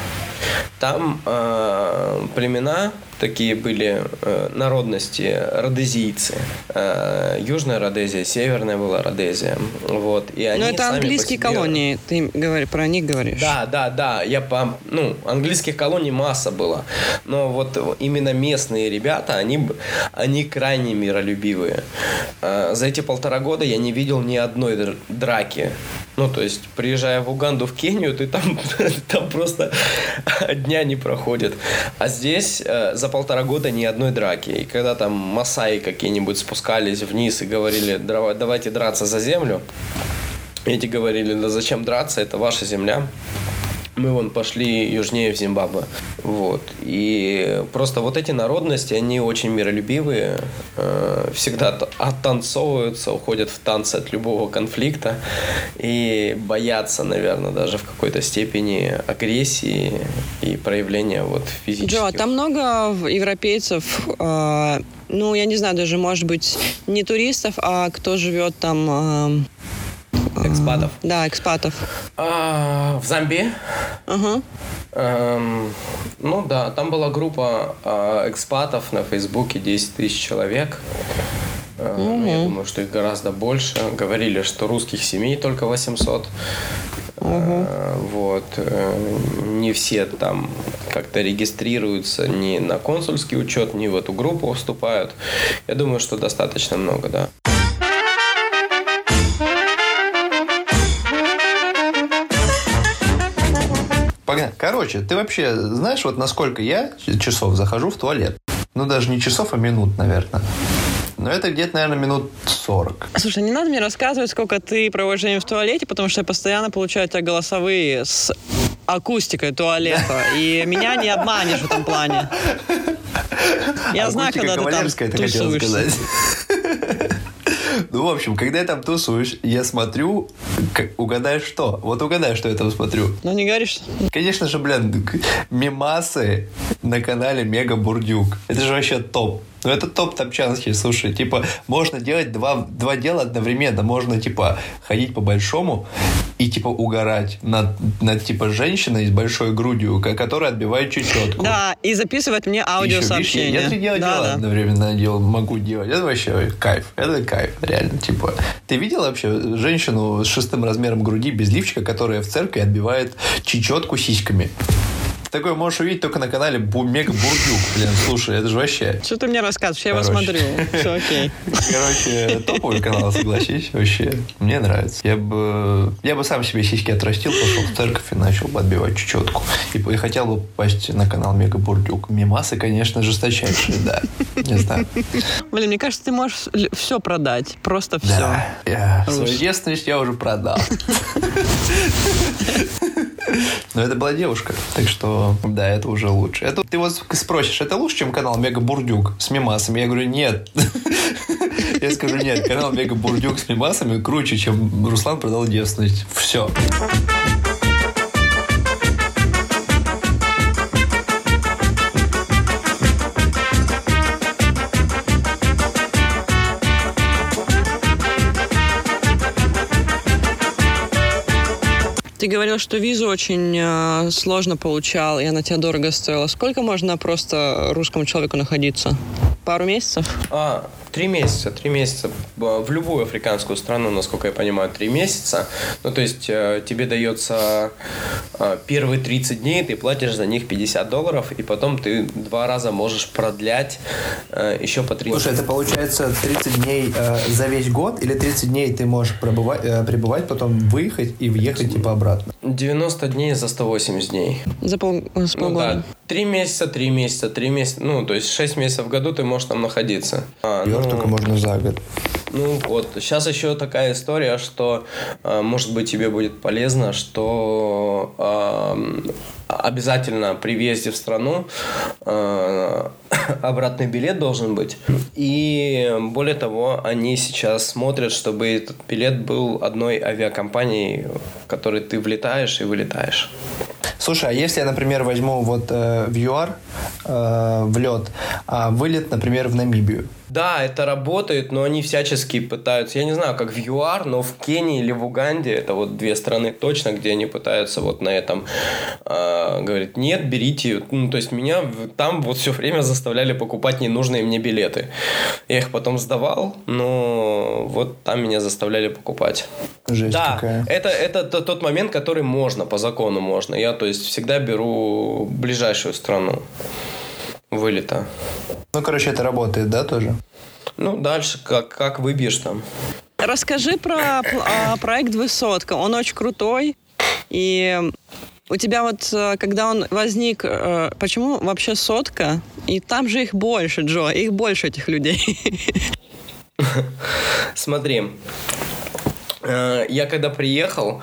Там э, племена такие были э, народности, родезийцы. Э, Южная Родезия, Северная была Родезия. Вот. И они Но это английские себе- колонии, ты говори, про них говоришь. Да, да, да. Я по, ну, английских колоний масса было. Но вот именно местные ребята, они, они крайне миролюбивые. Э, За эти полтора года я не видел ни одной др- драки. Ну, то есть, приезжая в Уганду, в Кению, ты там, там просто дня не проходит. А здесь э, за полтора года ни одной драки. И когда там масаи какие-нибудь спускались вниз и говорили, «Давай- давайте драться за землю, эти говорили, да зачем драться, это ваша земля. Мы вон пошли южнее в Зимбабве. Вот. И просто вот эти народности, они очень миролюбивые, э, всегда оттанцовываются, уходят в танцы от любого конфликта и боятся, наверное, даже в какой-то степени агрессии и проявления вот физических. Джо, а там много европейцев, э, ну, я не знаю, даже, может быть, не туристов, а кто живет там... Экспатов. Да, экспатов. А, в Замбии Ага. Эм, ну да, там была группа э, экспатов на Фейсбуке, 10 тысяч человек. Э, ну, Я думаю, что их гораздо больше. Говорили, что русских семей только 800. Э, вот. э, Не все там как-то регистрируются ни на консульский учет, ни в эту группу вступают. Я думаю, что достаточно много, да. Погнали. Короче, ты вообще знаешь, вот насколько я часов захожу в туалет? Ну, даже не часов, а минут, наверное. Но это где-то, наверное, минут 40. Слушай, не надо мне рассказывать, сколько ты проводишь в туалете, потому что я постоянно получаю тебя голосовые с акустикой туалета, и меня не обманешь в этом плане. Я знаю, когда ты там сказать. Ну, в общем, когда я там тусуюсь, я смотрю, угадай что. Вот угадай, что я там смотрю. Ну, не говоришь? Конечно же, блин, мемасы на канале Мега Бурдюк. Это же вообще топ. Ну, это топ топчанский, слушай. Типа, можно делать два, два дела одновременно. Можно, типа, ходить по большому и, типа, угорать над, над типа, женщиной с большой грудью, ко- которая отбивает чечетку. Да, и записывать мне аудиосообщение. Я, три дела, да, дела да. одновременно дел, могу делать. Это вообще кайф. Это кайф, реально. Типа, ты видел вообще женщину с шестым размером груди без лифчика, которая в церкви отбивает чечетку сиськами? Такое можешь увидеть только на канале Мега Бурдюк. Блин, слушай, это же вообще... Что ты мне рассказываешь? Я его смотрю. Все окей. Короче, топовый канал, согласись, вообще. Мне нравится. Я бы, я бы сам себе сиськи отрастил, пошел в церковь и начал бы отбивать чечетку. И, и хотел бы попасть на канал Мега Бурдюк. Мимасы, конечно, жесточайшие, да. Не знаю. Блин, мне кажется, ты можешь все продать. Просто все. Да, я свою девственность я уже продал. Но это была девушка, так что да, это уже лучше. Это ты вот спросишь, это лучше, чем канал Мега Бурдюк с мимасами? Я говорю, нет. Я скажу, нет, канал Мега Бурдюк с мимасами круче, чем Руслан продал девственность. Все. Ты говорил, что визу очень э, сложно получал, и она тебе дорого стоила. Сколько можно просто русскому человеку находиться? Пару месяцев? А, три месяца, три месяца. В любую африканскую страну, насколько я понимаю, три месяца. Ну, то есть э, тебе дается э, первые 30 дней, ты платишь за них 50 долларов, и потом ты два раза можешь продлять э, еще по 30. Слушай, это получается 30 дней за весь год или 30 дней ты можешь пробывать, э, пребывать, потом выехать и въехать типа обратно? 90 дней за 180 дней. За пол, с Ну полгода? да, три месяца, три месяца, три месяца. Ну, то есть 6 месяцев в году ты можешь там находиться. А, Ёр ну, только можно за год. Ну вот, сейчас еще такая история, что, э, может быть, тебе будет полезно, что э, обязательно при въезде в страну э, обратный билет должен быть. И более того, они сейчас смотрят, чтобы этот билет был одной авиакомпанией, в которой ты влетаешь и вылетаешь. Слушай, а если я, например, возьму вот э, в ЮАР э, в лед, а вылет, например, в Намибию, Да, это работает, но они всячески пытаются, я не знаю, как в ЮАР, но в Кении или в Уганде, это вот две страны точно, где они пытаются вот на этом, э, говорит, нет, берите, ну, то есть меня там вот все время заставляли покупать ненужные мне билеты. Я их потом сдавал, но вот там меня заставляли покупать. жесть Да, какая. это, это то- тот момент, который можно, по закону можно. Я, то есть, всегда беру ближайшую страну вылета. Ну, короче, это работает, да, тоже? Ну, дальше, как, как выбьешь там. Расскажи про а, проект «Высотка». Он очень крутой. И у тебя вот, э, когда он возник, э, почему вообще сотка? И там же их больше, Джо, их больше этих людей. Смотри, я когда приехал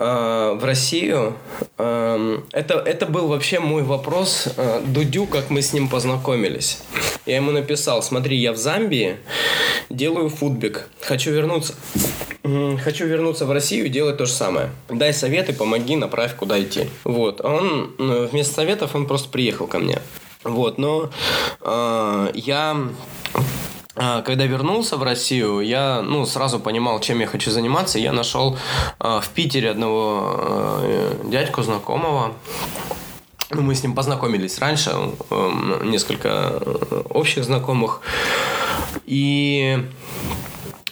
э, в Россию, э, это, это был вообще мой вопрос э, Дудю, как мы с ним познакомились. Я ему написал, смотри, я в Замбии делаю футбик, хочу вернуться. Хочу вернуться в Россию и делать то же самое. Дай советы, помоги, направь, куда идти. Вот. Он э, вместо советов он просто приехал ко мне. Вот, но э, я когда вернулся в Россию, я ну, сразу понимал, чем я хочу заниматься. Я нашел а, в Питере одного а, дядьку знакомого. Ну, мы с ним познакомились раньше, эм, несколько э, общих знакомых. И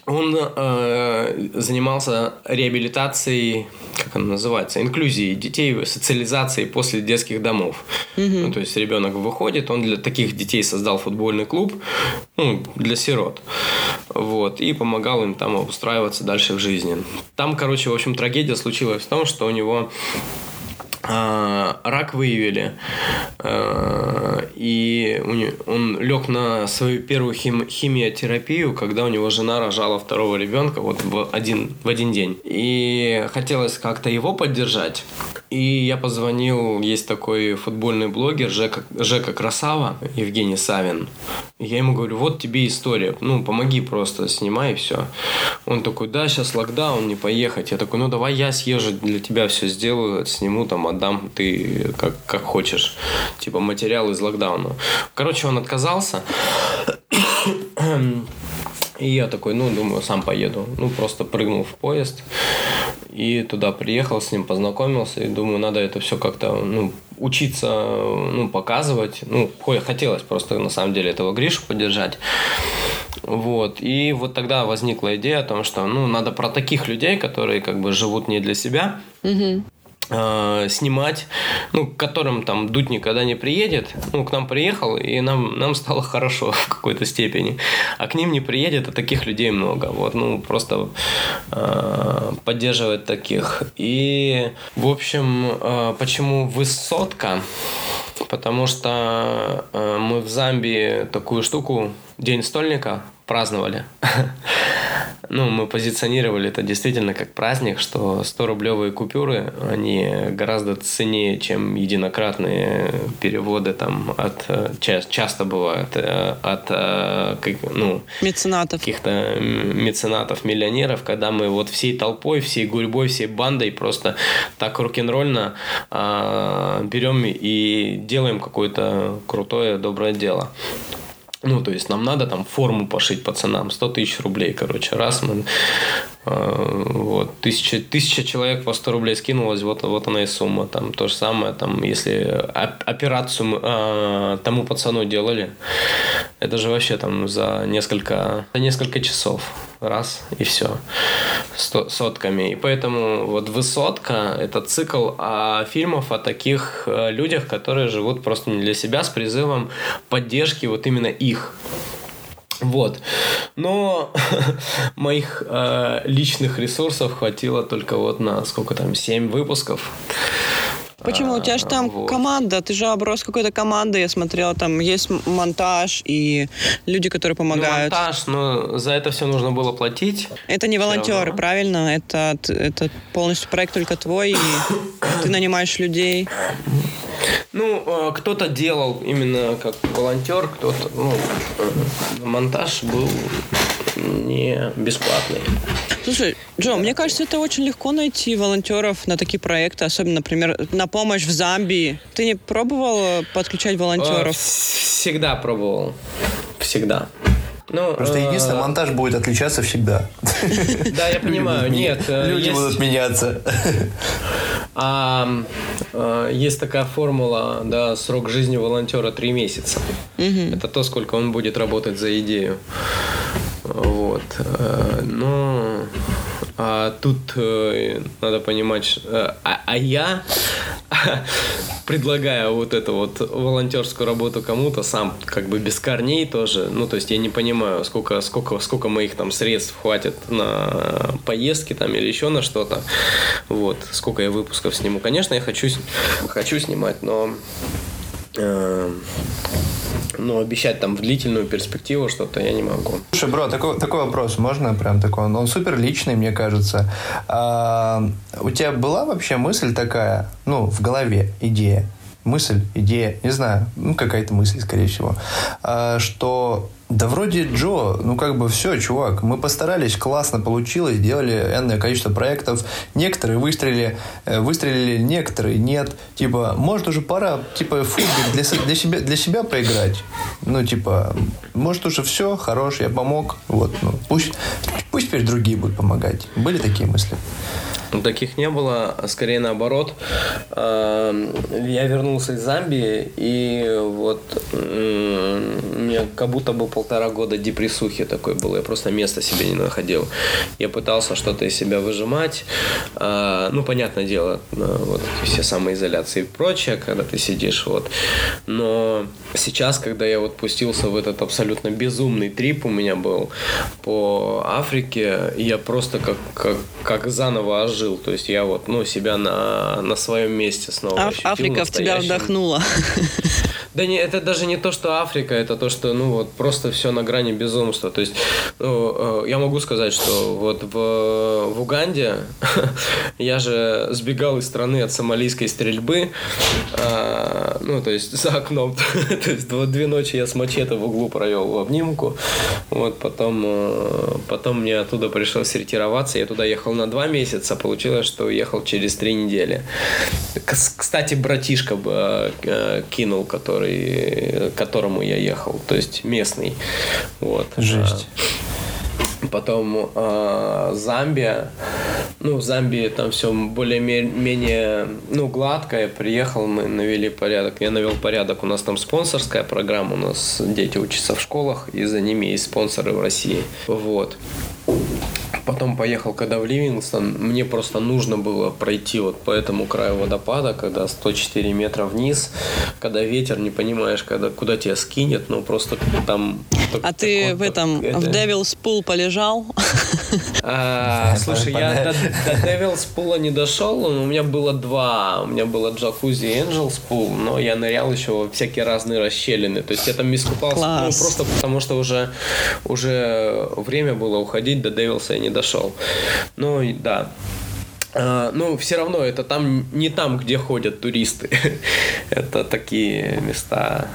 он э, занимался реабилитацией, как она называется, инклюзией детей, социализацией после детских домов. Ну, то есть ребенок выходит, он для таких детей создал футбольный клуб, ну, для сирот. Вот, и помогал им там устраиваться дальше в жизни. Там, короче, в общем, трагедия случилась в том, что у него рак выявили, а, и он лег на свою первую хим- химиотерапию, когда у него жена рожала второго ребенка вот в один, в один день. И хотелось как-то его поддержать. И я позвонил, есть такой футбольный блогер Жека, Жека Красава, Евгений Савин. Я ему говорю, вот тебе история, ну помоги просто, снимай и все. Он такой, да, сейчас локдаун, не поехать. Я такой, ну давай я съезжу, для тебя все сделаю, сниму, там отдам, ты как, как хочешь. Типа материал из локдауна. Короче, он отказался. И я такой, ну, думаю, сам поеду. Ну, просто прыгнул в поезд. И туда приехал, с ним познакомился. И думаю, надо это все как-то, ну, учиться, ну, показывать. Ну, хо- хотелось просто, на самом деле, этого Гришу поддержать. Вот. И вот тогда возникла идея о том, что, ну, надо про таких людей, которые, как бы, живут не для себя, э, снимать, ну, к которым там Дудь никогда не приедет, ну, к нам приехал, и нам, нам стало хорошо в какой-то степени, а к ним не приедет, а таких людей много, вот, ну, просто э, поддерживать таких. И, в общем, э, почему высотка? Потому что э, мы в Замбии такую штуку, День стольника, праздновали. Ну, мы позиционировали это действительно как праздник, что 100-рублевые купюры, они гораздо ценнее, чем единократные переводы там от, э, ча- часто бывает, э, от, э, ну, Меценатов. каких-то меценатов, миллионеров, когда мы вот всей толпой, всей гурьбой, всей бандой просто так рок-н-ролльно а, берем и делаем какое-то крутое, доброе дело. Ну, то есть нам надо там форму пошить пацанам, 100 тысяч рублей, короче, раз мы, вот, тысяча, тысяча человек по 100 рублей скинулось, вот, вот она и сумма, там, то же самое, там, если оп- операцию э, тому пацану делали, это же вообще там за несколько, за несколько часов, раз, и все, сотками, и поэтому вот «Высотка» — это цикл а, фильмов о таких э, людях, которые живут просто не для себя, с призывом поддержки вот именно их. Вот. Но моих э, личных ресурсов хватило только вот на сколько там, 7 выпусков. Почему? У тебя же там вот. команда, ты же оброс какой-то командой, я смотрела, там есть монтаж и люди, которые Ну, помогают. монтаж, но за это все нужно было платить. Это не волонтеры, равно. правильно? Это, это полностью проект только твой, и ты нанимаешь людей. Ну, э, кто-то делал именно как волонтер, кто-то, ну, э, монтаж был не бесплатный. Слушай, Джо, мне кажется, это очень легко найти волонтеров на такие проекты, особенно, например, на помощь в Замбии. Ты не пробовал подключать волонтеров? Всегда пробовал. Всегда. Ну, Просто единственный монтаж будет отличаться всегда. Да, я понимаю. Нет. Люди будут меняться. А, есть такая формула, да, срок жизни волонтера три месяца. Это то, сколько он будет работать за идею. Вот. Э, но а тут э, надо понимать, э, а, а я предлагаю вот эту вот волонтерскую работу кому-то сам как бы без корней тоже. Ну, то есть я не понимаю, сколько, сколько, сколько моих там средств хватит на поездки там или еще на что-то. Вот, сколько я выпусков сниму. Конечно, я хочу, хочу снимать, но но обещать там в длительную перспективу что-то я не могу. Слушай, бро, такой, такой вопрос, можно прям такой? Он, он супер личный, мне кажется. А, у тебя была вообще мысль такая, ну, в голове, идея, мысль, идея, не знаю, ну, какая-то мысль, скорее всего, а, что да вроде Джо, ну как бы все, чувак, мы постарались, классно получилось, сделали энное количество проектов, некоторые выстрелили, э, выстрелили, некоторые нет, типа, может уже пора, типа, футбик для, для, себя, для себя поиграть, ну типа, может уже все, хорош, я помог, вот, ну пусть, пусть теперь другие будут помогать. Были такие мысли? Ну, таких не было, а скорее наоборот. Эм, я вернулся из Замбии, и вот меня как будто бы полтора года депрессухи такой был. Я просто места себе не находил. Я пытался что-то из себя выжимать. А, ну, понятное дело, вот все самоизоляции и прочее, когда ты сидишь, вот. Но сейчас, когда я вот пустился в этот абсолютно безумный трип у меня был по Африке, я просто как, как, как заново ожил жил. То есть я вот, ну, себя на, на своем месте снова Аф- Африка в тебя вдохнула. Да не, это даже не то, что Африка, это то, что, ну, вот просто все на грани безумства. То есть, ну, э, я могу сказать, что вот в, в Уганде я же сбегал из страны от сомалийской стрельбы, а, ну, то есть за окном. то есть вот две ночи я с мачете в углу провел в обнимку. Вот потом, э, потом мне оттуда пришлось ретироваться. Я туда ехал на два месяца, получилось, что уехал через три недели. Кстати, братишка э, кинул, который который, к которому я ехал, то есть местный. Вот. Жесть. Потом э, Замбия. Ну, в Замбии там все более-менее ну, гладко. Я приехал, мы навели порядок. Я навел порядок. У нас там спонсорская программа. У нас дети учатся в школах, и за ними есть спонсоры в России. Вот. Потом поехал, когда в Ливингстон, мне просто нужно было пройти вот по этому краю водопада, когда 104 метра вниз, когда ветер, не понимаешь, когда, куда тебя скинет, ну просто там... А ты в этом, это... в Devil's Pool полежал? А, слушай, я до, Devil's Pool не дошел, у меня было два, у меня было джакузи и Angel's Pool, но я нырял еще во всякие разные расщелины, то есть я там искупался ну, просто потому, что уже, уже время было уходить, до Devil's я не дошел. Ну, да. Uh, ну, все равно это там не там, где ходят туристы. это такие места.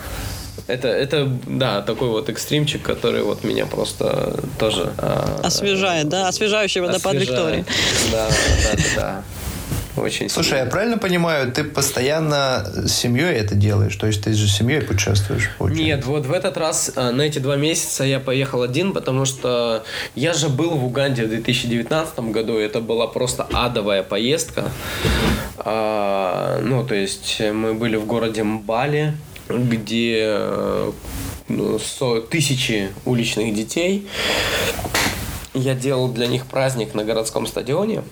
Это, это, да, такой вот экстримчик, который вот меня просто тоже... Uh, Освежает, да? Освежающий водопад Виктории. Да, да, да, да. Очень Слушай, сильно. я правильно понимаю, ты постоянно с семьей это делаешь? То есть ты же с семьей путешествуешь? Получается? Нет, вот в этот раз э, на эти два месяца я поехал один, потому что я же был в Уганде в 2019 году, и это была просто адовая поездка. А, ну, то есть мы были в городе Мбали, где э, ну, тысячи уличных детей. Я делал для них праздник на городском стадионе.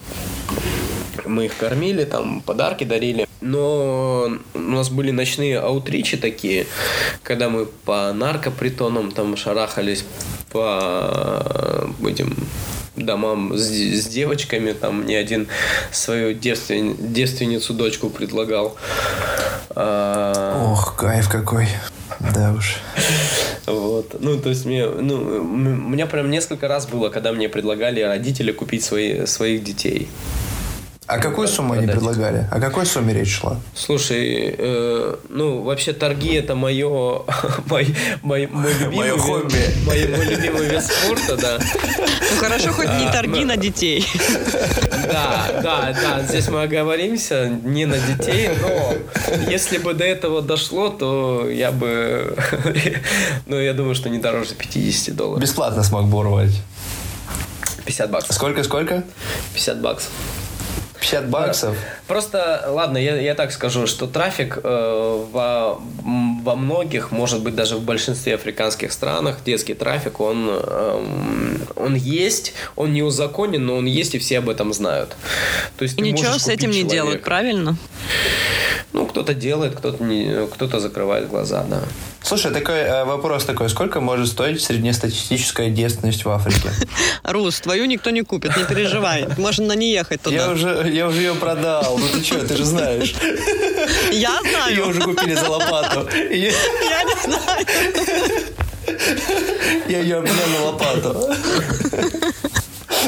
Мы их кормили, там подарки дарили. Но у нас были ночные аутричи такие, когда мы по наркопритонам там шарахались по этим домам с, с девочками, там ни один свою девствен, девственницу дочку предлагал. А... Ох, кайф какой. Да уж. Вот. Ну, то есть мне, ну, у меня прям несколько раз было, когда мне предлагали родители купить свои, своих детей. А какую сумму они предлагали? О какой сумме речь шла? Слушай, э, ну вообще торги это мое, мой, мой, мой любимый Моё вид- хобби. мой, мой любимый вид спорта, да. Ну хорошо, хоть не торги на детей. Да, да, да, здесь мы оговоримся не на детей, но если бы до этого дошло, то я бы, ну я думаю, что не дороже 50 долларов. Бесплатно смог бы урвать. 50 баксов. Сколько, сколько? 50 баксов. 50 баксов? Просто, ладно, я, я так скажу, что трафик э, во, во многих, может быть, даже в большинстве африканских странах, детский трафик, он, эм, он есть, он не узаконен, но он есть, и все об этом знают. То есть И ничего с этим купить не делают, человека. правильно? Ну, кто-то делает, кто-то, не, кто-то закрывает глаза, да. Слушай, такой э, вопрос такой. Сколько может стоить среднестатистическая девственность в Африке? Рус, твою никто не купит, не переживай. Можно на не ехать Я туда. уже, я уже ее продал. Ну ты что, ты же знаешь. Я Ее знаю. уже купили за лопату. Я, Я не знаю. я ее обменял на лопату.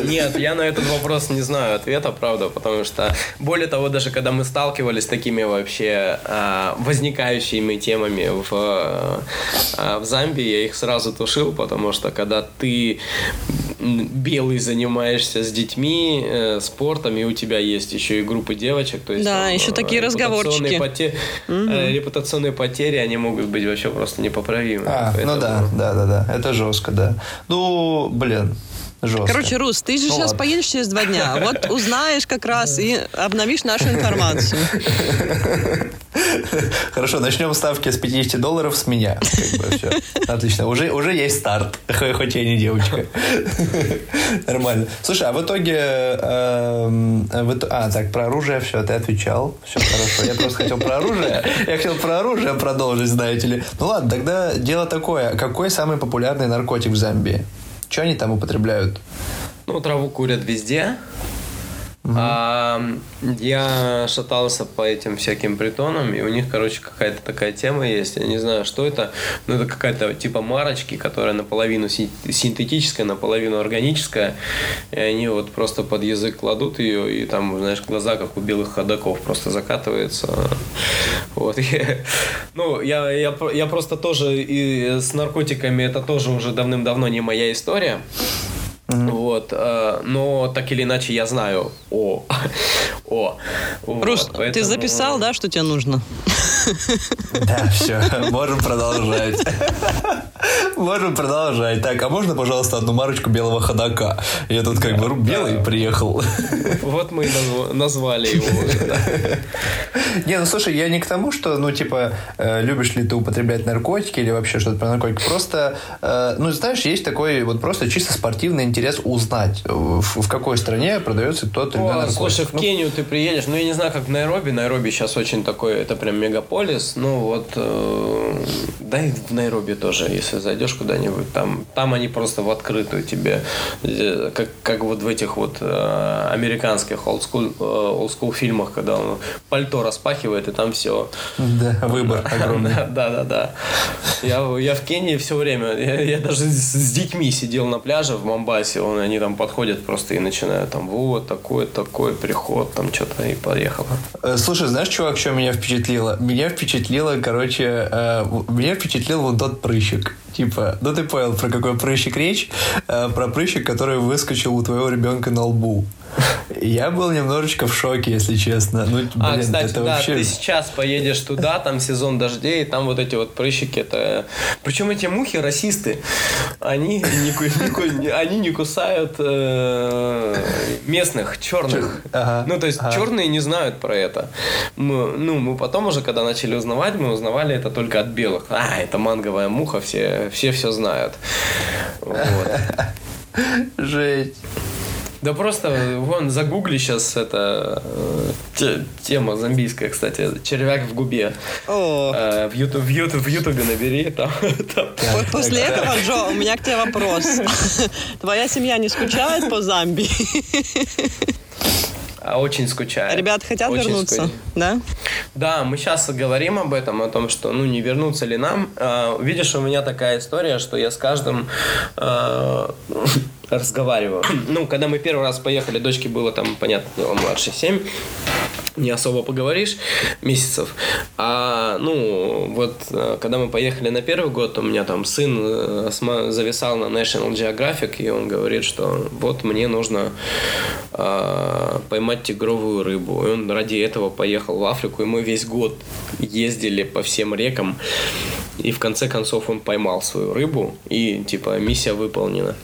Нет, я на этот вопрос не знаю ответа, правда, потому что, более того, даже когда мы сталкивались с такими вообще а, возникающими темами в, а, в Замбии, я их сразу тушил, потому что когда ты белый занимаешься с детьми, э, спортом, и у тебя есть еще и группы девочек, то есть Да, там, еще э, такие репутационные разговорчики. поте- э, репутационные потери, они могут быть вообще просто непоправимы. А, ну Поэтому- да, да, да, да. Это жестко, да. Ну, блин, жестко. Короче, Рус, ты же Ну сейчас ладно. поедешь через два дня. Вот узнаешь как раз и обновишь нашу информацию. Хорошо, начнем ставки с 50 долларов с меня. Как бы всё. Отлично. Уже, уже есть старт. Хоть я не девочка. Нормально. Слушай, а в итоге... эм, в А, так, про оружие все, ты отвечал. Все хорошо. Я просто хотел про оружие. Я хотел про оружие продолжить, знаете ли. Ну ладно, тогда дело такое. Какой самый популярный наркотик в Замбии? Что они там употребляют? Ну, траву курят везде. А, я шатался по этим всяким притонам, и у них, короче, какая-то такая тема есть. Я не знаю, что это, но это какая-то типа марочки, которая наполовину син- синтетическая, наполовину органическая. И они вот просто под язык кладут ее, и там, знаешь, глаза, как у белых ходаков, просто закатываются. Вот. Ну, я, я, я просто тоже и с наркотиками это тоже уже давным-давно не моя история. Вот, э, но так или иначе я знаю о, о. вот, Рус, ты поэтому- записал, да, что тебе нужно? Да, все, можем продолжать. Можем продолжать. Так, а можно, пожалуйста, одну марочку белого ходака? Я тут как бы белый приехал. Вот мы и назвали его. Не, ну слушай, я не к тому, что, ну, типа, э, любишь ли ты употреблять наркотики или вообще что-то про наркотики. Просто, э, ну, знаешь, есть такой вот просто чисто спортивный интерес узнать, э, в, в какой стране продается тот или иной наркотик. слушай, в Ну, Кению ты приедешь, ну я не знаю, как в Найроби. Найроби сейчас очень такой, это прям мегаполис. Ну вот, э, да и в Найроби тоже, если зайдешь куда-нибудь, там, там они просто в открытую тебе, э, как, как вот в этих вот э, американских олдскул, э, олдскул фильмах, когда он пальто распахивает, и там все. Да, выбор огромный. Да, да, да. Я, я в Кении все время, я, я даже с, с детьми сидел на пляже в Мамбасе, он, они там подходят просто и начинают там, вот, такой, такой приход, там что-то и поехало. Э, Слушай, знаешь, чувак, что меня впечатлило? Меня впечатлило, короче, э, меня впечатлил вот тот прыщик. Типа, ну ты понял, про какой прыщик речь? Э, про прыщик, который выскочил у твоего ребенка на лбу. Я был немножечко в шоке, если честно. Ну, блин, а, кстати, это да, вообще... ты сейчас поедешь туда, там сезон дождей, там вот эти вот прыщики, это... Причем эти мухи расисты, они не, не они не кусают э, местных, черных. Ага, Ну, то есть, ага. черные не знают про это. Мы, ну, мы потом уже, когда начали узнавать, мы узнавали это только от белых. А, это манговая муха, все все, все знают. Вот. Жесть. Да просто, вон, загугли сейчас это э, те- тема зомбийская, кстати, червяк в губе. О, Э, в YouTube, в YouTube, в YouTube набери, там, там. вот после этого, Джо, у меня к тебе вопрос. Твоя семья не скучает по Замбии? А, очень скучаю. Ребята хотят Очень вернуться, скучаю. да? Да, мы сейчас говорим об этом, о том, что ну не вернуться ли нам. А, видишь, у меня такая история, что я с каждым а, разговариваю. Ну, когда мы первый раз поехали, дочке было там, понятно младше 7 не особо поговоришь месяцев. А, ну, вот, э, когда мы поехали на первый год, у меня там сын э, зависал на National Geographic, и он говорит, что вот мне нужно э, поймать тигровую рыбу. И он ради этого поехал в Африку, и мы весь год ездили по всем рекам, и в конце концов он поймал свою рыбу, и, типа, миссия выполнена.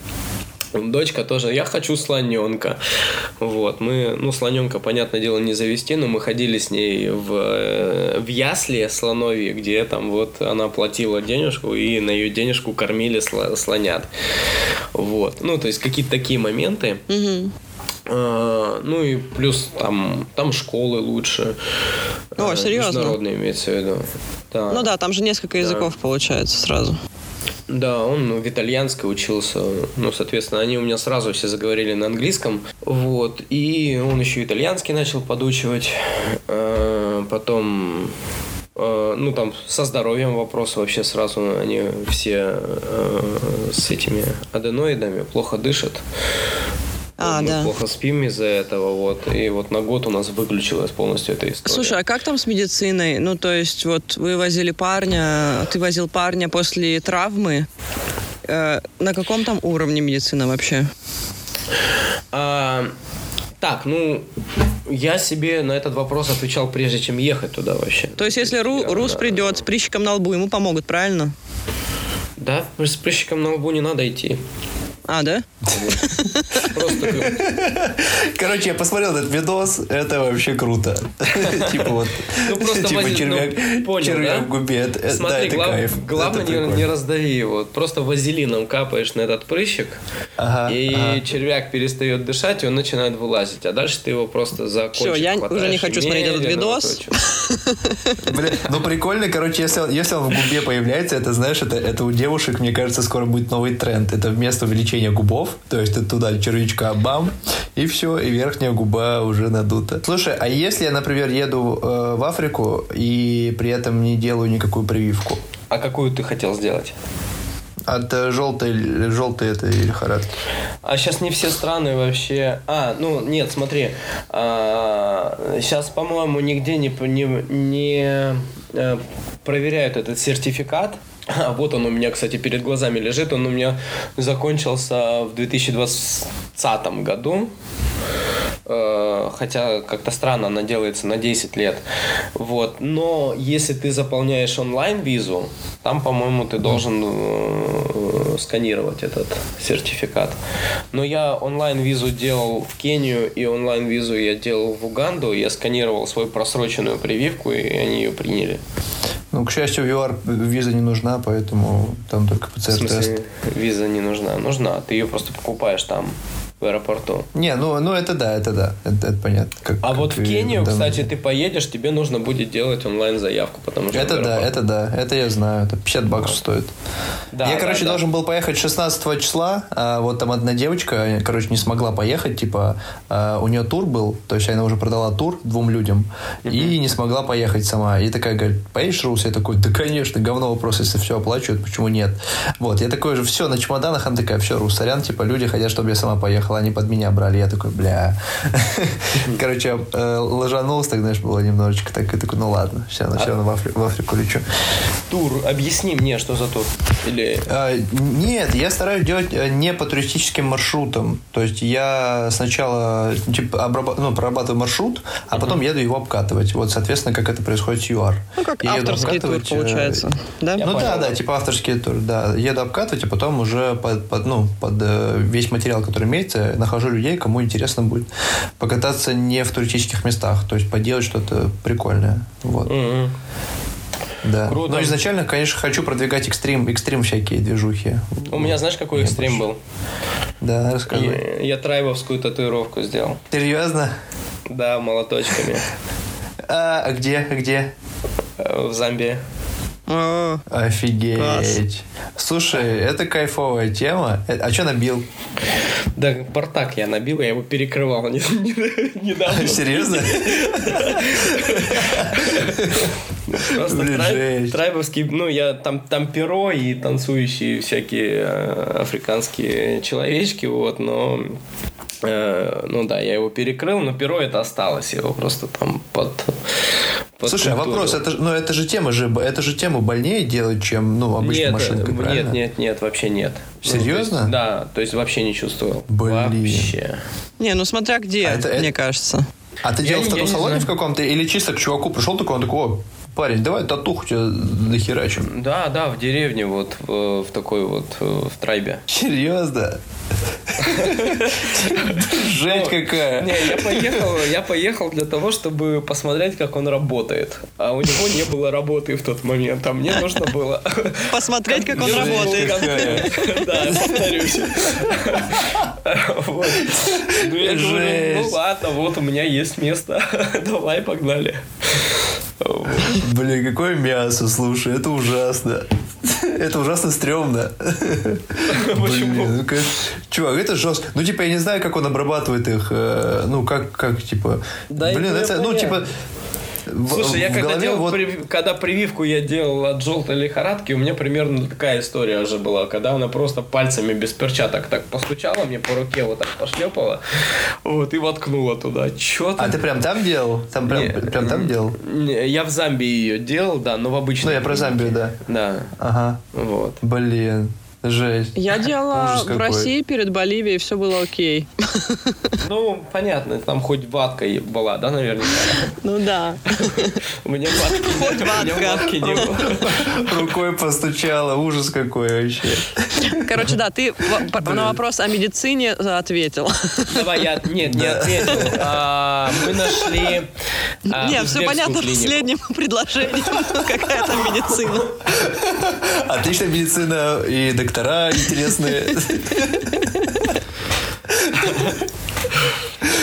Дочка тоже, я хочу слоненка. Вот, мы, ну, слоненка, понятное дело, не завести, но мы ходили с ней в, э, в ясли слоновье, где там вот она платила денежку, и на ее денежку кормили слонят. Вот, ну, то есть какие-то такие моменты. Угу. ну и плюс там, там школы лучше. О, серьезно? Международные имеется в виду. Да. Ну да, там же несколько языков да. получается сразу. Да, он в итальянской учился. Ну, соответственно, они у меня сразу все заговорили на английском. Вот. И он еще итальянский начал подучивать. А, потом а, ну, там, со здоровьем вопросы вообще сразу, они все э, с этими аденоидами плохо дышат. А, мы да. плохо спим из-за этого, вот. И вот на год у нас выключилась полностью эта история. Слушай, а как там с медициной? Ну, то есть, вот вы возили парня, ты возил парня после травмы. Э, на каком там уровне медицина вообще? А, так, ну, я себе на этот вопрос отвечал, прежде чем ехать туда вообще. То есть, если Ру, я, Рус да. придет с прыщиком на лбу, ему помогут, правильно? Да, с прыщиком на лбу не надо идти. А, да? Просто... Короче, я посмотрел этот видос, это вообще круто. Типа вот, ну, типа червяк, ну, червяк в губе. Смотри, да, это глав... кайф. главное не, раздави его. Просто вазелином капаешь на этот прыщик, и червяк перестает дышать, и он начинает вылазить. А дальше ты его просто за Все, я уже не хочу смотреть этот видос. Блин, ну прикольно, короче, если он, в губе появляется, это, знаешь, это у девушек, мне кажется, скоро будет новый тренд. Это вместо увеличения губов, то то есть ты туда червячка бам, и все, и верхняя губа уже надута. Слушай, а если я, например, еду э, в Африку и при этом не делаю никакую прививку? А какую ты хотел сделать? От э, желтой, желтой этой лихорадки. А сейчас не все страны вообще... А, ну, нет, смотри. А, сейчас, по-моему, нигде не, не, не э, проверяют этот сертификат а вот он у меня, кстати, перед глазами лежит. Он у меня закончился в 2020 году. Э, хотя как-то странно, она делается на 10 лет. Вот. Но если ты заполняешь онлайн-визу, там, по-моему, ты должен э, сканировать этот сертификат. Но я онлайн-визу делал в Кению и онлайн-визу я делал в Уганду. Я сканировал свою просроченную прививку, и они ее приняли. Ну, к счастью, VR виза не нужна, поэтому там только ПЦР-тест. виза не нужна? Нужна. Ты ее просто покупаешь там в аэропорту. Не, ну, ну это да, это да, это, это понятно. Как, а как вот в Кению, там... кстати, ты поедешь, тебе нужно будет делать онлайн-заявку, потому что... Это да, это да, это я знаю, это 50 баксов стоит. Да, я, да, короче, да. должен был поехать 16 числа, а вот там одна девочка, короче, не смогла поехать, типа, а, у нее тур был, то есть она уже продала тур двум людям, и не смогла поехать сама. И такая говорит, поедешь, Рус? Я такой, да, конечно, говно вопрос, если все оплачивают, почему нет? Вот, я такой же, все, на чемоданах, она такая, все, Рус, сорян, типа, люди хотят, чтобы я сама поехала, они под меня брали, я такой, бля. Короче, э, ложанулся, так, знаешь, было немножечко так, и такой, ну ладно, все, все равно в, Афри- в Африку лечу. Тур, объясни мне, что за тур? Или... А, нет, я стараюсь делать э, не по туристическим маршрутам. То есть я сначала типа, обраб... ну, прорабатываю маршрут, а uh-huh. потом еду его обкатывать. Вот, соответственно, как это происходит с ЮАР. Ну, как я авторский тур, получается. Э, да? Ну да, да, типа авторский тур, да. Еду обкатывать, а потом уже под, под, ну, под весь материал, который имеется, нахожу людей, кому интересно будет покататься не в туристических местах, то есть поделать что-то прикольное. Вот. Mm-hmm. Да. Круто. Но изначально, конечно, хочу продвигать экстрим, экстрим всякие движухи. У меня знаешь, какой экстрим был? Да, расскажи. Я, я трайбовскую татуировку сделал. Серьезно? Да, молоточками. А, а где? Где? В Замбии. О, Офигеть. Класс. Слушай, это кайфовая тема. Э, А что набил? Да, бартак я набил, я его перекрывал не- не- недавно. Серьезно? Просто трайбовский, ну, я там, там перо и танцующие всякие э, африканские человечки, вот, но э, ну да, я его перекрыл, но перо это осталось, я его просто там под... Слушай, а подкультурил. вопрос, это, ну это же тема же, это же тему больнее делать, чем, ну, обычной нет, машинкой, э, правильно? нет, нет, нет, вообще нет. Ну, то Серьезно? есть, да, то есть вообще не чувствовал. Блин. Вообще. Не, ну смотря где, А это- мне это- кажется. А ты Я делал не- в таком салоне знаю. в каком-то, или чисто к чуваку пришел такой, он такой, о, парень, давай татуху тебе нахерачим. Да, да, в деревне, вот в, в такой вот, э, в трайбе. Серьезно? Жесть какая. Не, я поехал, я поехал для того, чтобы посмотреть, как он работает. А у него не было работы в тот момент, а мне нужно было... Посмотреть, как он работает. Да, повторюсь. Вот. Ну, я говорю, ну ладно, вот у меня есть место. Давай, погнали. Блин, какое мясо, слушай, это ужасно. Это ужасно стрёмно. Почему? Блин, ну, как- Чувак, это жестко. Ну, типа, я не знаю, как он обрабатывает их. э, Ну, как, как типа... Да, Блин, это это, ну, типа... в- Слушай, я в когда голове делал, вот- прив- когда прививку я делал от желтой лихорадки, у меня примерно такая история же была, когда она просто пальцами без перчаток так постучала мне по руке, вот так пошлепала, вот, и воткнула туда. Чё там? А ты прям там делал? Там прям, Не, прям там делал? Не, Я в Замбии ее делал, да, но в обычной. Ну, я про Замбию, да. Да, Ага. вот. Блин, жесть. Я делала Ужас в какой. России перед Боливией, все было окей. Ну, понятно, там хоть ватка была, да, наверняка? Ну да. У меня ватки, Хоть у меня ватка. ватки не было. Рукой постучала, ужас какой вообще. Короче, да, ты на вопрос о медицине ответил. Давай я, нет, не ответил. А, мы нашли а, Нет, все понятно в клинику. последнем предложении. Какая там медицина. Отличная медицина и доктора интересные.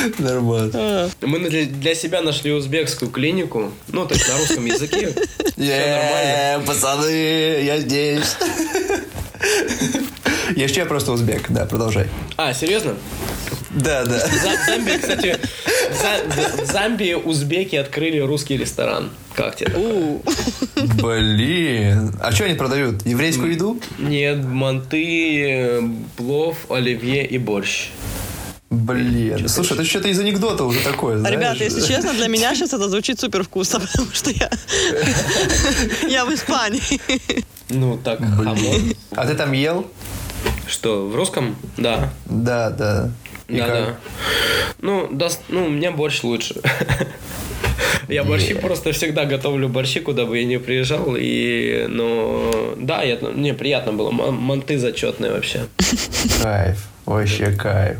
Нормально. Мы для, себя нашли узбекскую клинику, ну, то есть на русском языке. Е, пацаны, я здесь. Я еще я просто узбек, да, продолжай. А, серьезно? Да, да. За- В Замбии, кстати, в За- в Замбии узбеки открыли русский ресторан. Как тебе? У, Блин. А что они продают? Еврейскую еду? Нет, манты, плов, оливье и борщ. Блин. Слушай, это что-то из анекдота уже такое, знаешь? Ребята, если честно, для меня сейчас это звучит супер вкусно, потому что я я в Испании. Ну, так, хамон. А ты там ел? Что, в русском? Да. Да, да. И да, как? да. Ну, дос- ну, у меня борщ лучше. Я борщи просто всегда готовлю борщи, куда бы я ни приезжал. И, ну, да, я, мне приятно было. М- Манты зачетные вообще. Кайф. Вообще кайф.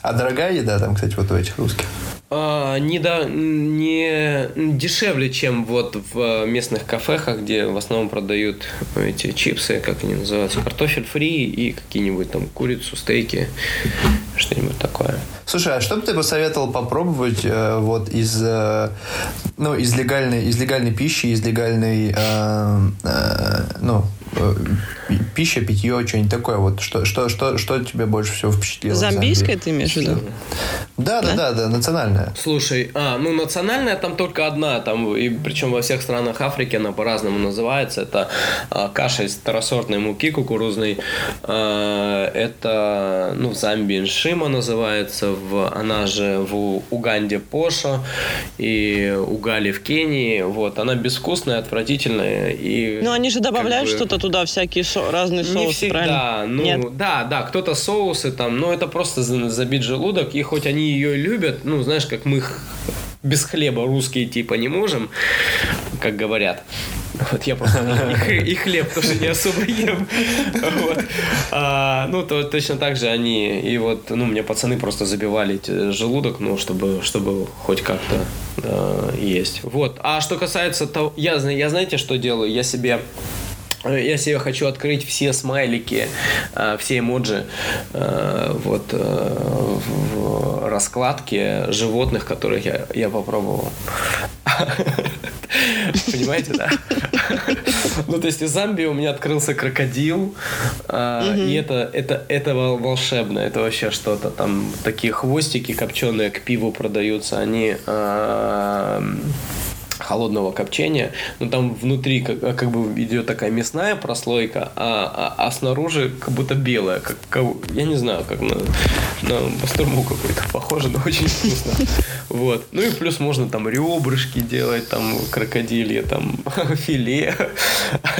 А дорогая еда там, кстати, вот у этих русских? А, не, да, не дешевле, чем вот в местных кафехах, где в основном продают эти чипсы, как они называются, картофель фри и какие-нибудь там курицу, стейки, что-нибудь такое. Слушай, а что бы ты посоветовал попробовать э, вот из, э, ну, из легальной, из легальной пищи, из легальной, э, э, ну, э, пища, питье, что-нибудь такое вот, что, что, что, что тебе больше всего впечатлило? Замбии? ты имеешь в виду? Да, да, да, да, национальная. Слушай, а, ну национальная там только одна, там, и причем во всех странах Африки она по-разному называется. Это а, каша из второсортной муки кукурузной. А, это, ну, в Замбии ншима называется, в, она же в Уганде поша и угали в Кении. Вот, она безвкусная, отвратительная. И, Ну, они же добавляют как бы, что-то туда, всякие со- разные не соусы, всегда, правильно? ну Нет. да, да, кто-то соусы там, но это просто за- забить желудок, и хоть они ее любят, ну знаешь, как мы без хлеба русские типа не можем, как говорят. Вот я просто и, и хлеб тоже не особо ем. Вот. А, ну, то точно так же они, и вот, ну, мне пацаны просто забивали желудок, ну, чтобы, чтобы хоть как-то э, есть. Вот. А что касается того, я, я знаете, что делаю? Я себе я себе хочу открыть все смайлики, э, все эмоджи э, вот э, в раскладке животных, которых я, я попробовал. Понимаете, да? Ну, то есть из Замбии у меня открылся крокодил, и это, это, это волшебно, это вообще что-то. Там такие хвостики копченые к пиву продаются, они холодного копчения, но там внутри как, как бы идет такая мясная прослойка, а, а, а снаружи как будто белая, как, как я не знаю, как на, на бастурму какой-то похоже, но очень вкусно. Вот. Ну и плюс можно там ребрышки делать, там крокодилье, там филе.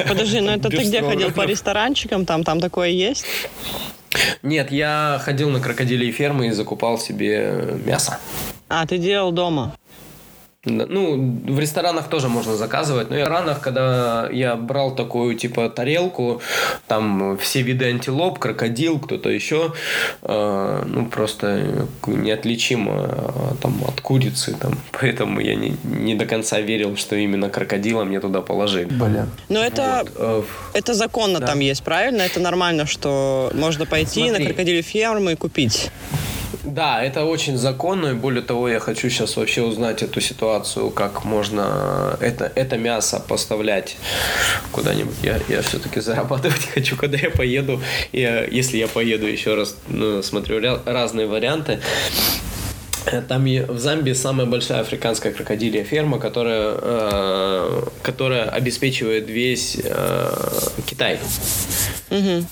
Подожди, ну это ты где ходил по ресторанчикам, там, там такое есть? Нет, я ходил на крокодилии фермы и закупал себе мясо. А, ты делал дома? Ну, в ресторанах тоже можно заказывать. Но в ресторанах, когда я брал такую, типа, тарелку, там все виды антилоп, крокодил, кто-то еще, э, ну, просто неотличимо э, там, от курицы. Там. Поэтому я не, не до конца верил, что именно крокодила мне туда положили. Блин. Но это, вот. Э, это законно да. там есть, правильно? Это нормально, что можно пойти Смотри. на крокодиле ферму и купить. Да, это очень законно, и более того, я хочу сейчас вообще узнать эту ситуацию, как можно это, это мясо поставлять куда-нибудь. Я, я все-таки зарабатывать хочу, когда я поеду. Я, если я поеду еще раз, ну, смотрю разные варианты. Там в Замбии самая большая африканская крокодилья ферма, которая, э, которая обеспечивает весь э, Китай. Угу.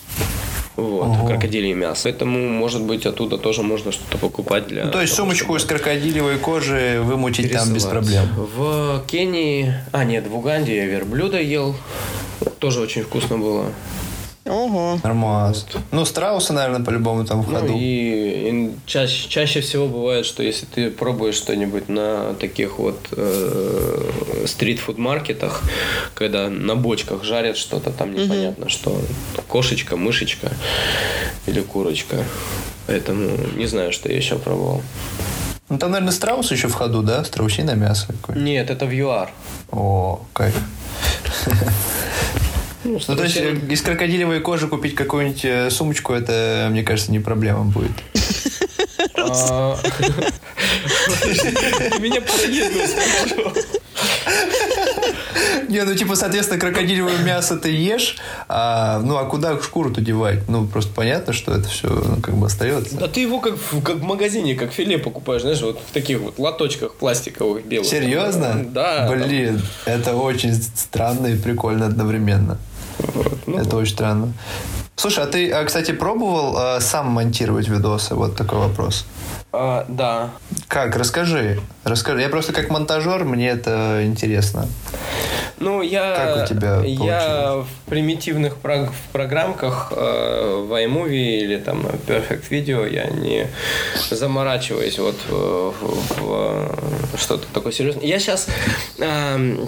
Вот, Ого. крокодилье мясо. Поэтому, может быть, оттуда тоже можно что-то покупать для... Ну, то есть того, сумочку чтобы... из крокодилевой кожи вымутить там без проблем? В Кении... А, нет, в Уганде я верблюда ел. Тоже очень вкусно было. Ого. Нормально. Ну, страусы, наверное, по-любому там в ну, ходу. Ну, и, и чаще, чаще всего бывает, что если ты пробуешь что-нибудь на таких вот э, стрит-фуд-маркетах, когда на бочках жарят что-то, там непонятно, угу. что кошечка, мышечка или курочка. Поэтому не знаю, что я еще пробовал. Ну, там, наверное, страус еще в ходу, да? Страусиное мясо какое Нет, это в ЮАР. О, кайф. Ну, ну, то есть из крокодилевой кожи купить какую-нибудь э, сумочку, это, мне кажется, не проблема будет. А, меня параллельно Не, ну типа, соответственно, крокодилевое мясо ты ешь, а, ну а куда шкуру-то девать? Ну, просто понятно, что это все ну, как бы остается. Да ты его как, как в магазине, как филе покупаешь, знаешь, вот в таких вот лоточках пластиковых белых. Серьезно? Да. Блин, это очень странно и прикольно одновременно. Вот, ну, Это очень странно. Слушай, а ты, а, кстати, пробовал а, сам монтировать видосы? Вот такой вопрос. А, да. Как? Расскажи. Расскажи. Я просто как монтажер, мне это интересно. Ну, я, как у тебя я в примитивных прог- в программках э, в iMovie или там Perfect Video я не заморачиваюсь вот в, в, в что-то такое серьезное. Я сейчас э,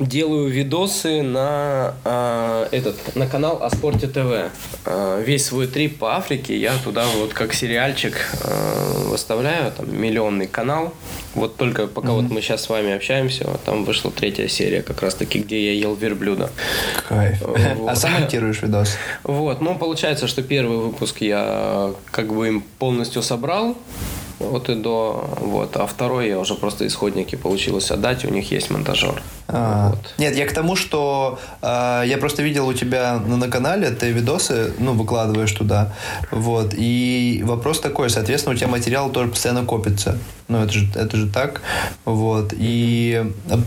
делаю видосы на э, этот на канал о спорте ТВ. Э, весь свой трип по Африке я туда вот как сериальчик э, выставляю, там миллионный канал. Вот только пока mm-hmm. вот мы сейчас с вами общаемся, вот там вышла третья серия, как раз таки, где я ел верблюда. Кайф. Вот. А сам монтируешь видос? Вот, ну получается, что первый выпуск я как бы им полностью собрал, вот и до, вот, а второй я уже просто исходники получилось отдать, у них есть монтажер. А, вот. Нет, я к тому, что э, я просто видел у тебя на, на канале, ты видосы, ну, выкладываешь туда, вот, и вопрос такой, соответственно, у тебя материал тоже постоянно копится, ну, это же, это же так, вот, и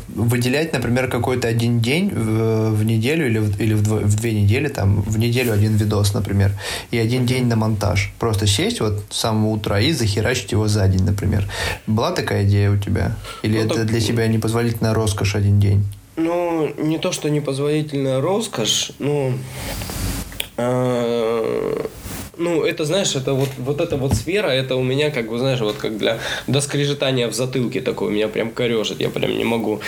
выделять, например, какой-то один день в, в неделю или, в, или в, дво, в две недели, там, в неделю один видос, например, и один день на монтаж, просто сесть вот с самого утра и захерачить его за день, например. Была такая идея у тебя? Или ну, это так... для тебя непозволительная роскошь один день? Ну, не то, что непозволительная роскошь, ну... Э ну, это, знаешь, это вот, вот эта вот сфера, это у меня, как бы, знаешь, вот как для доскрежетания в затылке такое, меня прям корежит, я прям не могу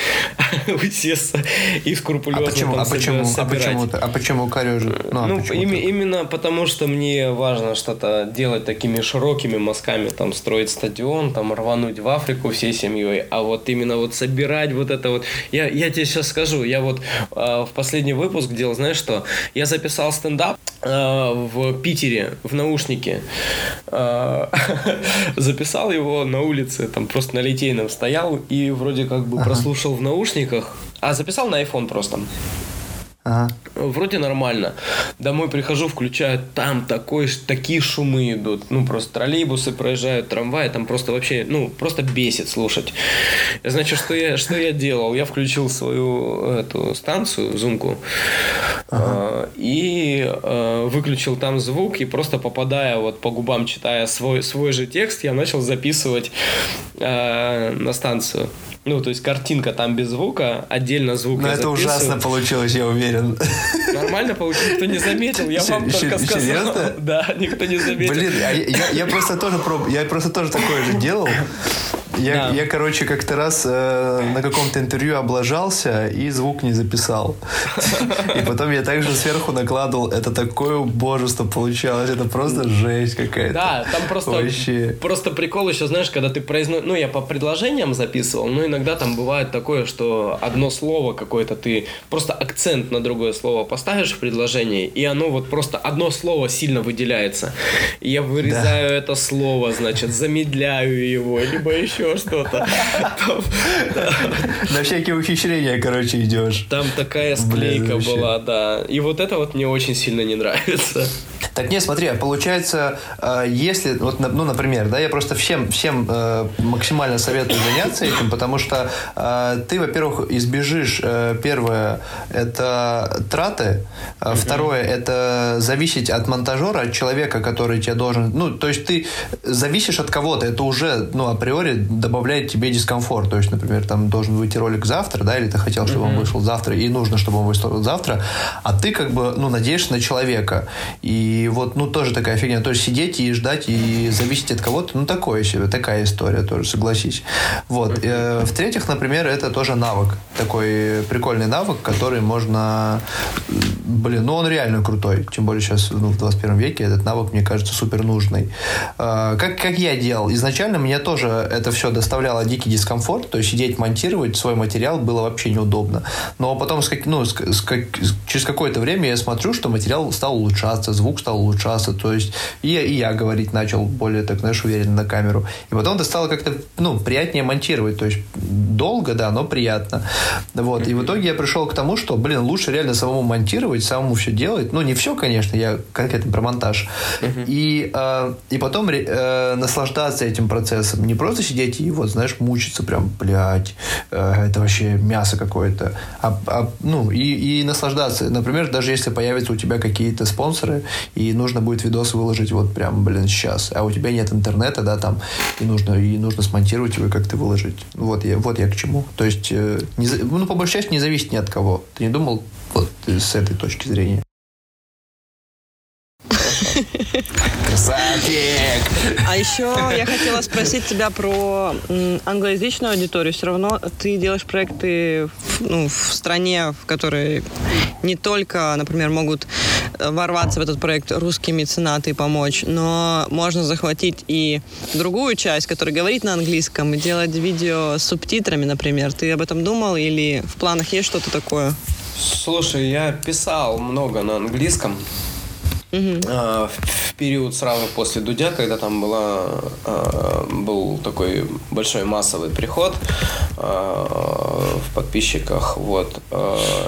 усесться и скрупулезно а почему, а почему. А почему, а почему корежит? Ну, а ну почему им, именно потому, что мне важно что-то делать такими широкими мазками, там, строить стадион, там, рвануть в Африку всей семьей, а вот именно вот собирать вот это вот, я, я тебе сейчас скажу, я вот э, в последний выпуск делал, знаешь что, я записал стендап, в Питере в наушнике э, записал его на улице, там просто на Литейном стоял и вроде как бы прослушал в наушниках, а записал на iPhone просто. Ага. Вроде нормально. Домой прихожу, включаю, там такой, такие шумы идут. Ну, просто троллейбусы проезжают, трамваи, там просто вообще, ну, просто бесит слушать. Значит, что я, что я делал? Я включил свою эту станцию, зумку, ага. э, и э, выключил там звук, и просто попадая вот по губам, читая свой, свой же текст, я начал записывать э, на станцию. Ну, то есть картинка там без звука, отдельно звук Но это ужасно получилось, я уверен. Нормально получилось, никто не заметил, я вам только сказал. Серьезно? Да, никто не заметил. Блин, а я, я просто тоже проб... я просто тоже такое же делал. Я, да. я короче, как-то раз э, на каком-то интервью облажался и звук не записал. И потом я также сверху накладывал. Это такое убожество получалось. Это просто жесть какая-то. Да, там просто, Вообще. просто прикол еще, знаешь, когда ты произносишь... Ну, я по предложениям записывал, но иногда там бывает такое, что одно слово какое-то ты... Просто акцент на другое слово поставишь в предложении, и оно вот просто одно слово сильно выделяется. И я вырезаю да. это слово, значит, замедляю его, либо еще еще что-то. На всякие ухищрения, короче, идешь. Там такая склейка была, да. И вот это вот мне очень сильно не нравится. Так нет, смотри, а получается, э, если, вот, ну, например, да, я просто всем, всем э, максимально советую заняться этим, потому что э, ты, во-первых, избежишь, первое, это траты, второе, это зависеть от монтажера, от человека, который тебе должен, ну, то есть ты зависишь от кого-то, это уже, ну, априори добавляет тебе дискомфорт, то есть, например, там должен выйти ролик завтра, да, или ты хотел, чтобы он вышел завтра, и нужно, чтобы он вышел завтра, а ты как бы, ну, надеешься на человека, и и вот, ну, тоже такая фигня. То есть сидеть и ждать, и зависеть от кого-то, ну, такое себе, такая история тоже, согласись. Вот. Э, в-третьих, например, это тоже навык. Такой прикольный навык, который можно... Блин, ну, он реально крутой. Тем более сейчас, ну, в 21 веке этот навык, мне кажется, супер нужный. Э, как, как я делал? Изначально мне тоже это все доставляло дикий дискомфорт. То есть сидеть, монтировать свой материал было вообще неудобно. Но потом, с, ну, с, с, через какое-то время я смотрю, что материал стал улучшаться, звук стал улучшаться, то есть и, и я говорить начал более, так знаешь, уверенно на камеру. И потом это стало как-то, ну, приятнее монтировать, то есть долго, да, но приятно. Вот, и в итоге я пришел к тому, что, блин, лучше реально самому монтировать, самому все делать, ну, не все, конечно, я конкретно про монтаж. И, э, и потом э, наслаждаться этим процессом, не просто сидеть и вот, знаешь, мучиться прям, блядь, э, это вообще мясо какое-то, а, а, ну, и, и наслаждаться. Например, даже если появятся у тебя какие-то спонсоры, и нужно будет видос выложить вот прям, блин, сейчас, а у тебя нет интернета, да, там, и нужно, и нужно смонтировать его и как-то выложить. Вот я, вот я к чему. То есть, э, не, ну, по большей части не зависит ни от кого. Ты не думал вот с этой точки зрения? Красавчик! А еще я хотела спросить тебя про англоязычную аудиторию. Все равно ты делаешь проекты в, ну, в стране, в которой не только, например, могут ворваться в этот проект русские меценаты и помочь, но можно захватить и другую часть, которая говорит на английском, и делать видео с субтитрами, например. Ты об этом думал или в планах есть что-то такое? Слушай, я писал много на английском. Угу. в, в период сразу после Дудя, когда там была, а, был такой большой массовый приход а, в подписчиках, вот.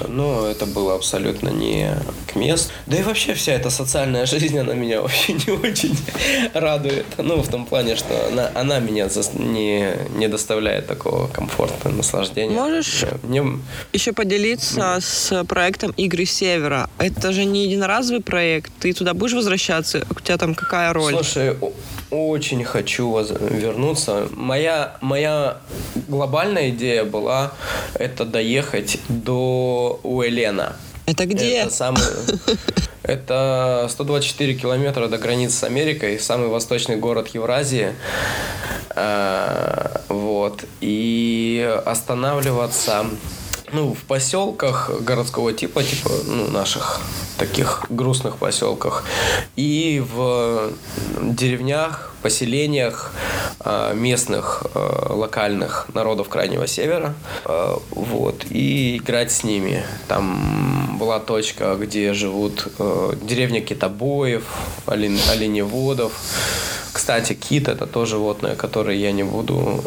Но это было абсолютно не к месту. Да и вообще вся эта социальная жизнь, она меня вообще не очень радует. Ну, в том плане, что она, она меня не, не доставляет такого комфорта, наслаждения. Можешь мне... еще поделиться с проектом «Игры Севера»? Это же не единоразовый проект, ты туда будешь возвращаться? У тебя там какая роль? Слушай, очень хочу вернуться. Моя, моя глобальная идея была это доехать до Уэлена. Это где? Это самый... Это 124 километра до границы с Америкой, самый восточный город Евразии. А, вот. И останавливаться ну, в поселках городского типа, типа, ну, наших таких грустных поселках, и в деревнях, поселениях а, местных а, локальных народов Крайнего Севера, а, вот, и играть с ними. Там была точка, где живут деревня китобоев, оленеводов, кстати, кит это то животное, которое я не буду,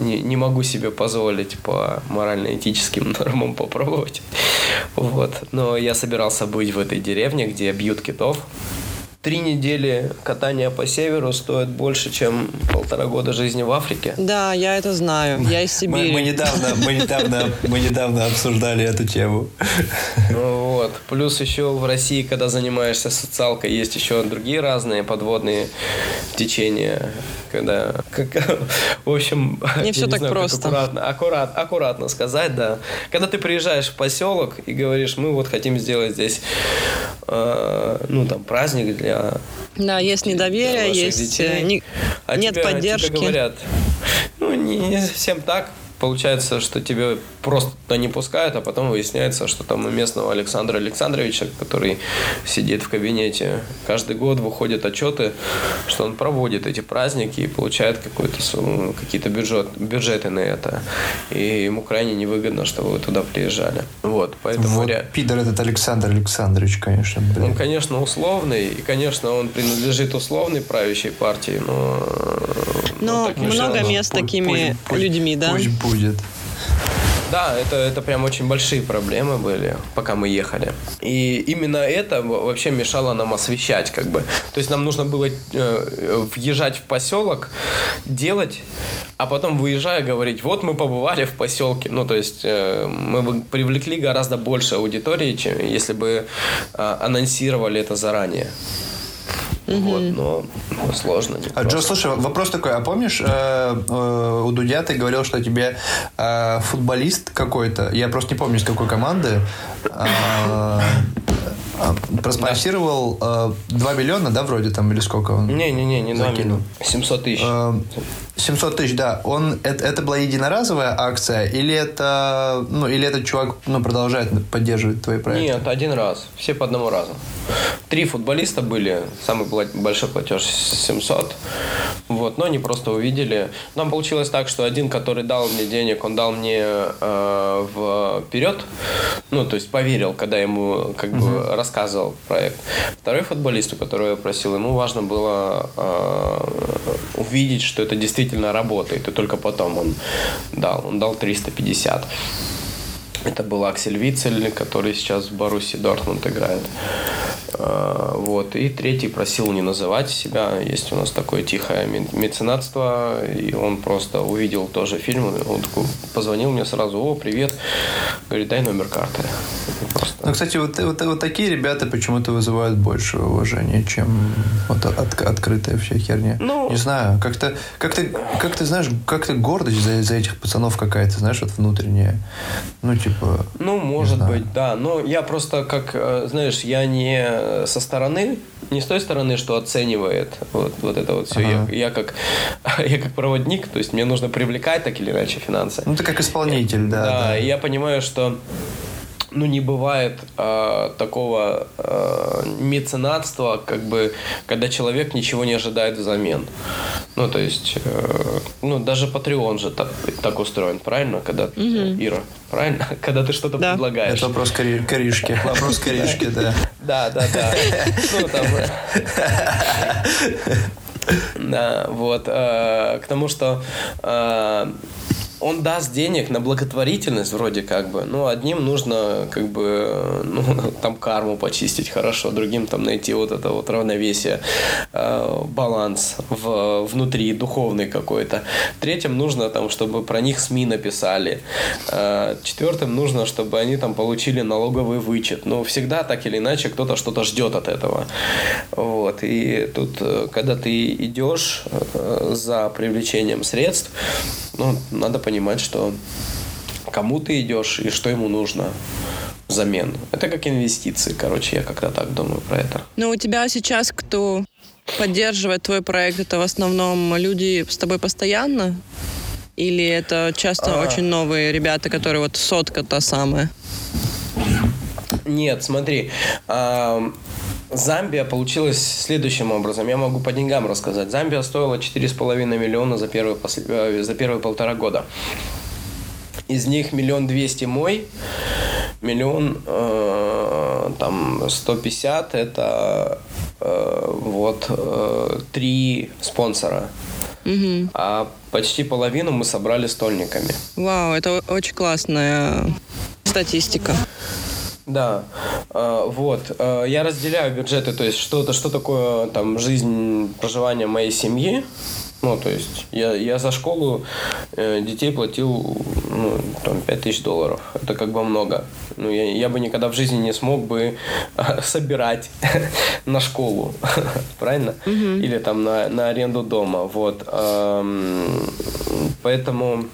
не, не могу себе позволить по морально-этическим нормам попробовать. Вот. Но я собирался быть в этой деревне, где бьют китов три недели катания по северу стоят больше, чем полтора года жизни в Африке. Да, я это знаю. Я из Сибири. Мы, мы, недавно, мы, недавно, мы недавно обсуждали эту тему. Вот. Плюс еще в России, когда занимаешься социалкой, есть еще другие разные подводные течения. Когда, как, в общем, не все так знаю, просто. Аккуратно, аккурат, аккуратно сказать, да. Когда ты приезжаешь в поселок и говоришь, мы вот хотим сделать здесь, э, ну там праздник для да, есть недоверие, есть детей. Не, а нет тебя, поддержки. Тебе говорят, ну не, не совсем так, получается, что тебе просто туда не пускают, а потом выясняется, что там у местного Александра Александровича, который сидит в кабинете, каждый год выходят отчеты, что он проводит эти праздники и получает какой-то какие-то бюджет, бюджеты на это. И ему крайне невыгодно, чтобы вы туда приезжали. Вот, поэтому... Вот я... пидор этот Александр Александрович, конечно. Блин. Он, конечно, условный, и, конечно, он принадлежит условной правящей партии, но... Но много мест с такими пусть, людьми, да? Пусть будет. Да, это, это прям очень большие проблемы были, пока мы ехали. И именно это вообще мешало нам освещать, как бы. То есть нам нужно было э, въезжать в поселок, делать, а потом выезжая говорить, вот мы побывали в поселке. Ну, то есть э, мы бы привлекли гораздо больше аудитории, чем если бы э, анонсировали это заранее. Угу. Вот, но сложно. А, Джо, слушай, вопрос такой. А помнишь, э, э, у Дудя ты говорил, что тебе э, футболист какой-то, я просто не помню, из какой команды, э, проспонсировал э, 2 миллиона, да, вроде там, или сколько он? Не-не-не, не 2 миллиона. 700 тысяч. Э, 700 тысяч, да. Он, это, это была единоразовая акция, или это, ну, или этот чувак ну, продолжает поддерживать твои проекты? Нет, один раз. Все по одному разу. Три футболиста были, самый большой платеж 700. Вот, но они просто увидели. Нам получилось так, что один, который дал мне денег, он дал мне э, вперед, ну, то есть поверил, когда ему как бы uh-huh. рассказывал проект. Второй футболист, у которого я просил, ему важно было э, увидеть, что это действительно работает, и только потом он дал. Он дал 350. Это был Аксель Вицель, который сейчас в Баруси Дортмунд играет. А, вот. И третий просил не называть себя. Есть у нас такое тихое меценатство. И он просто увидел тоже фильм. Он такой позвонил мне сразу. О, привет. Говорит, дай номер карты. Просто... Ну, кстати, вот, вот, вот такие ребята почему-то вызывают больше уважения, чем вот от, открытая вся херня. Ну, не знаю, как-то, как ты, как ты знаешь, как-то гордость за, за этих пацанов какая-то, знаешь, вот внутренняя. Ну, типа... Ну, может быть, да. Но я просто, как, э, знаешь, я не со стороны, не с той стороны, что оценивает вот, вот это вот все. Ага. Я, я, как, я как проводник, то есть мне нужно привлекать так или иначе финансы. Ну, ты как исполнитель, да. Да, да. и я понимаю, что ну, не бывает э, такого э, меценатства, как бы, когда человек ничего не ожидает взамен. Ну, то есть, э, ну, даже Patreon же так, так устроен, правильно? Когда, угу. Ира, правильно? Когда ты что-то да. предлагаешь. Это вопрос кори- коришки. Вопрос коришки, да. Да, да, да. Ну, там... Да, вот. Э, к тому, что э, он даст денег на благотворительность вроде как бы, но одним нужно как бы ну, там карму почистить хорошо, другим там найти вот это вот равновесие, э, баланс в, внутри духовный какой-то. Третьим нужно там, чтобы про них СМИ написали. Э, четвертым нужно, чтобы они там получили налоговый вычет. Но всегда так или иначе кто-то что-то ждет от этого. Вот. И тут, э, когда ты идешь э, за привлечением средств, ну, надо понимать, что кому ты идешь и что ему нужно взамен. Это как инвестиции, короче, я как-то так думаю про это. Но у тебя сейчас кто поддерживает твой проект? Это в основном люди с тобой постоянно? Или это часто А. очень новые ребята, которые вот сотка та самая? Нет, смотри. ам, Замбия получилась следующим образом. Я могу по деньгам рассказать. Замбия стоила 4,5 миллиона за первые, посл- э, за первые полтора года. Из них миллион двести мой, миллион э, там 150 это э, вот э, три спонсора. Мгм. А почти половину мы собрали стольниками. Вау, это очень классная статистика. Да, э, вот. Э, Я разделяю бюджеты, то есть что-то, что такое там жизнь проживания моей семьи. Ну, то есть я, я за школу э, детей платил ну, там, 5 тысяч долларов. Это как бы много. Ну, я, я бы никогда в жизни не смог бы э, собирать на школу. Правильно? Или там на, на аренду дома. Вот. Поэтому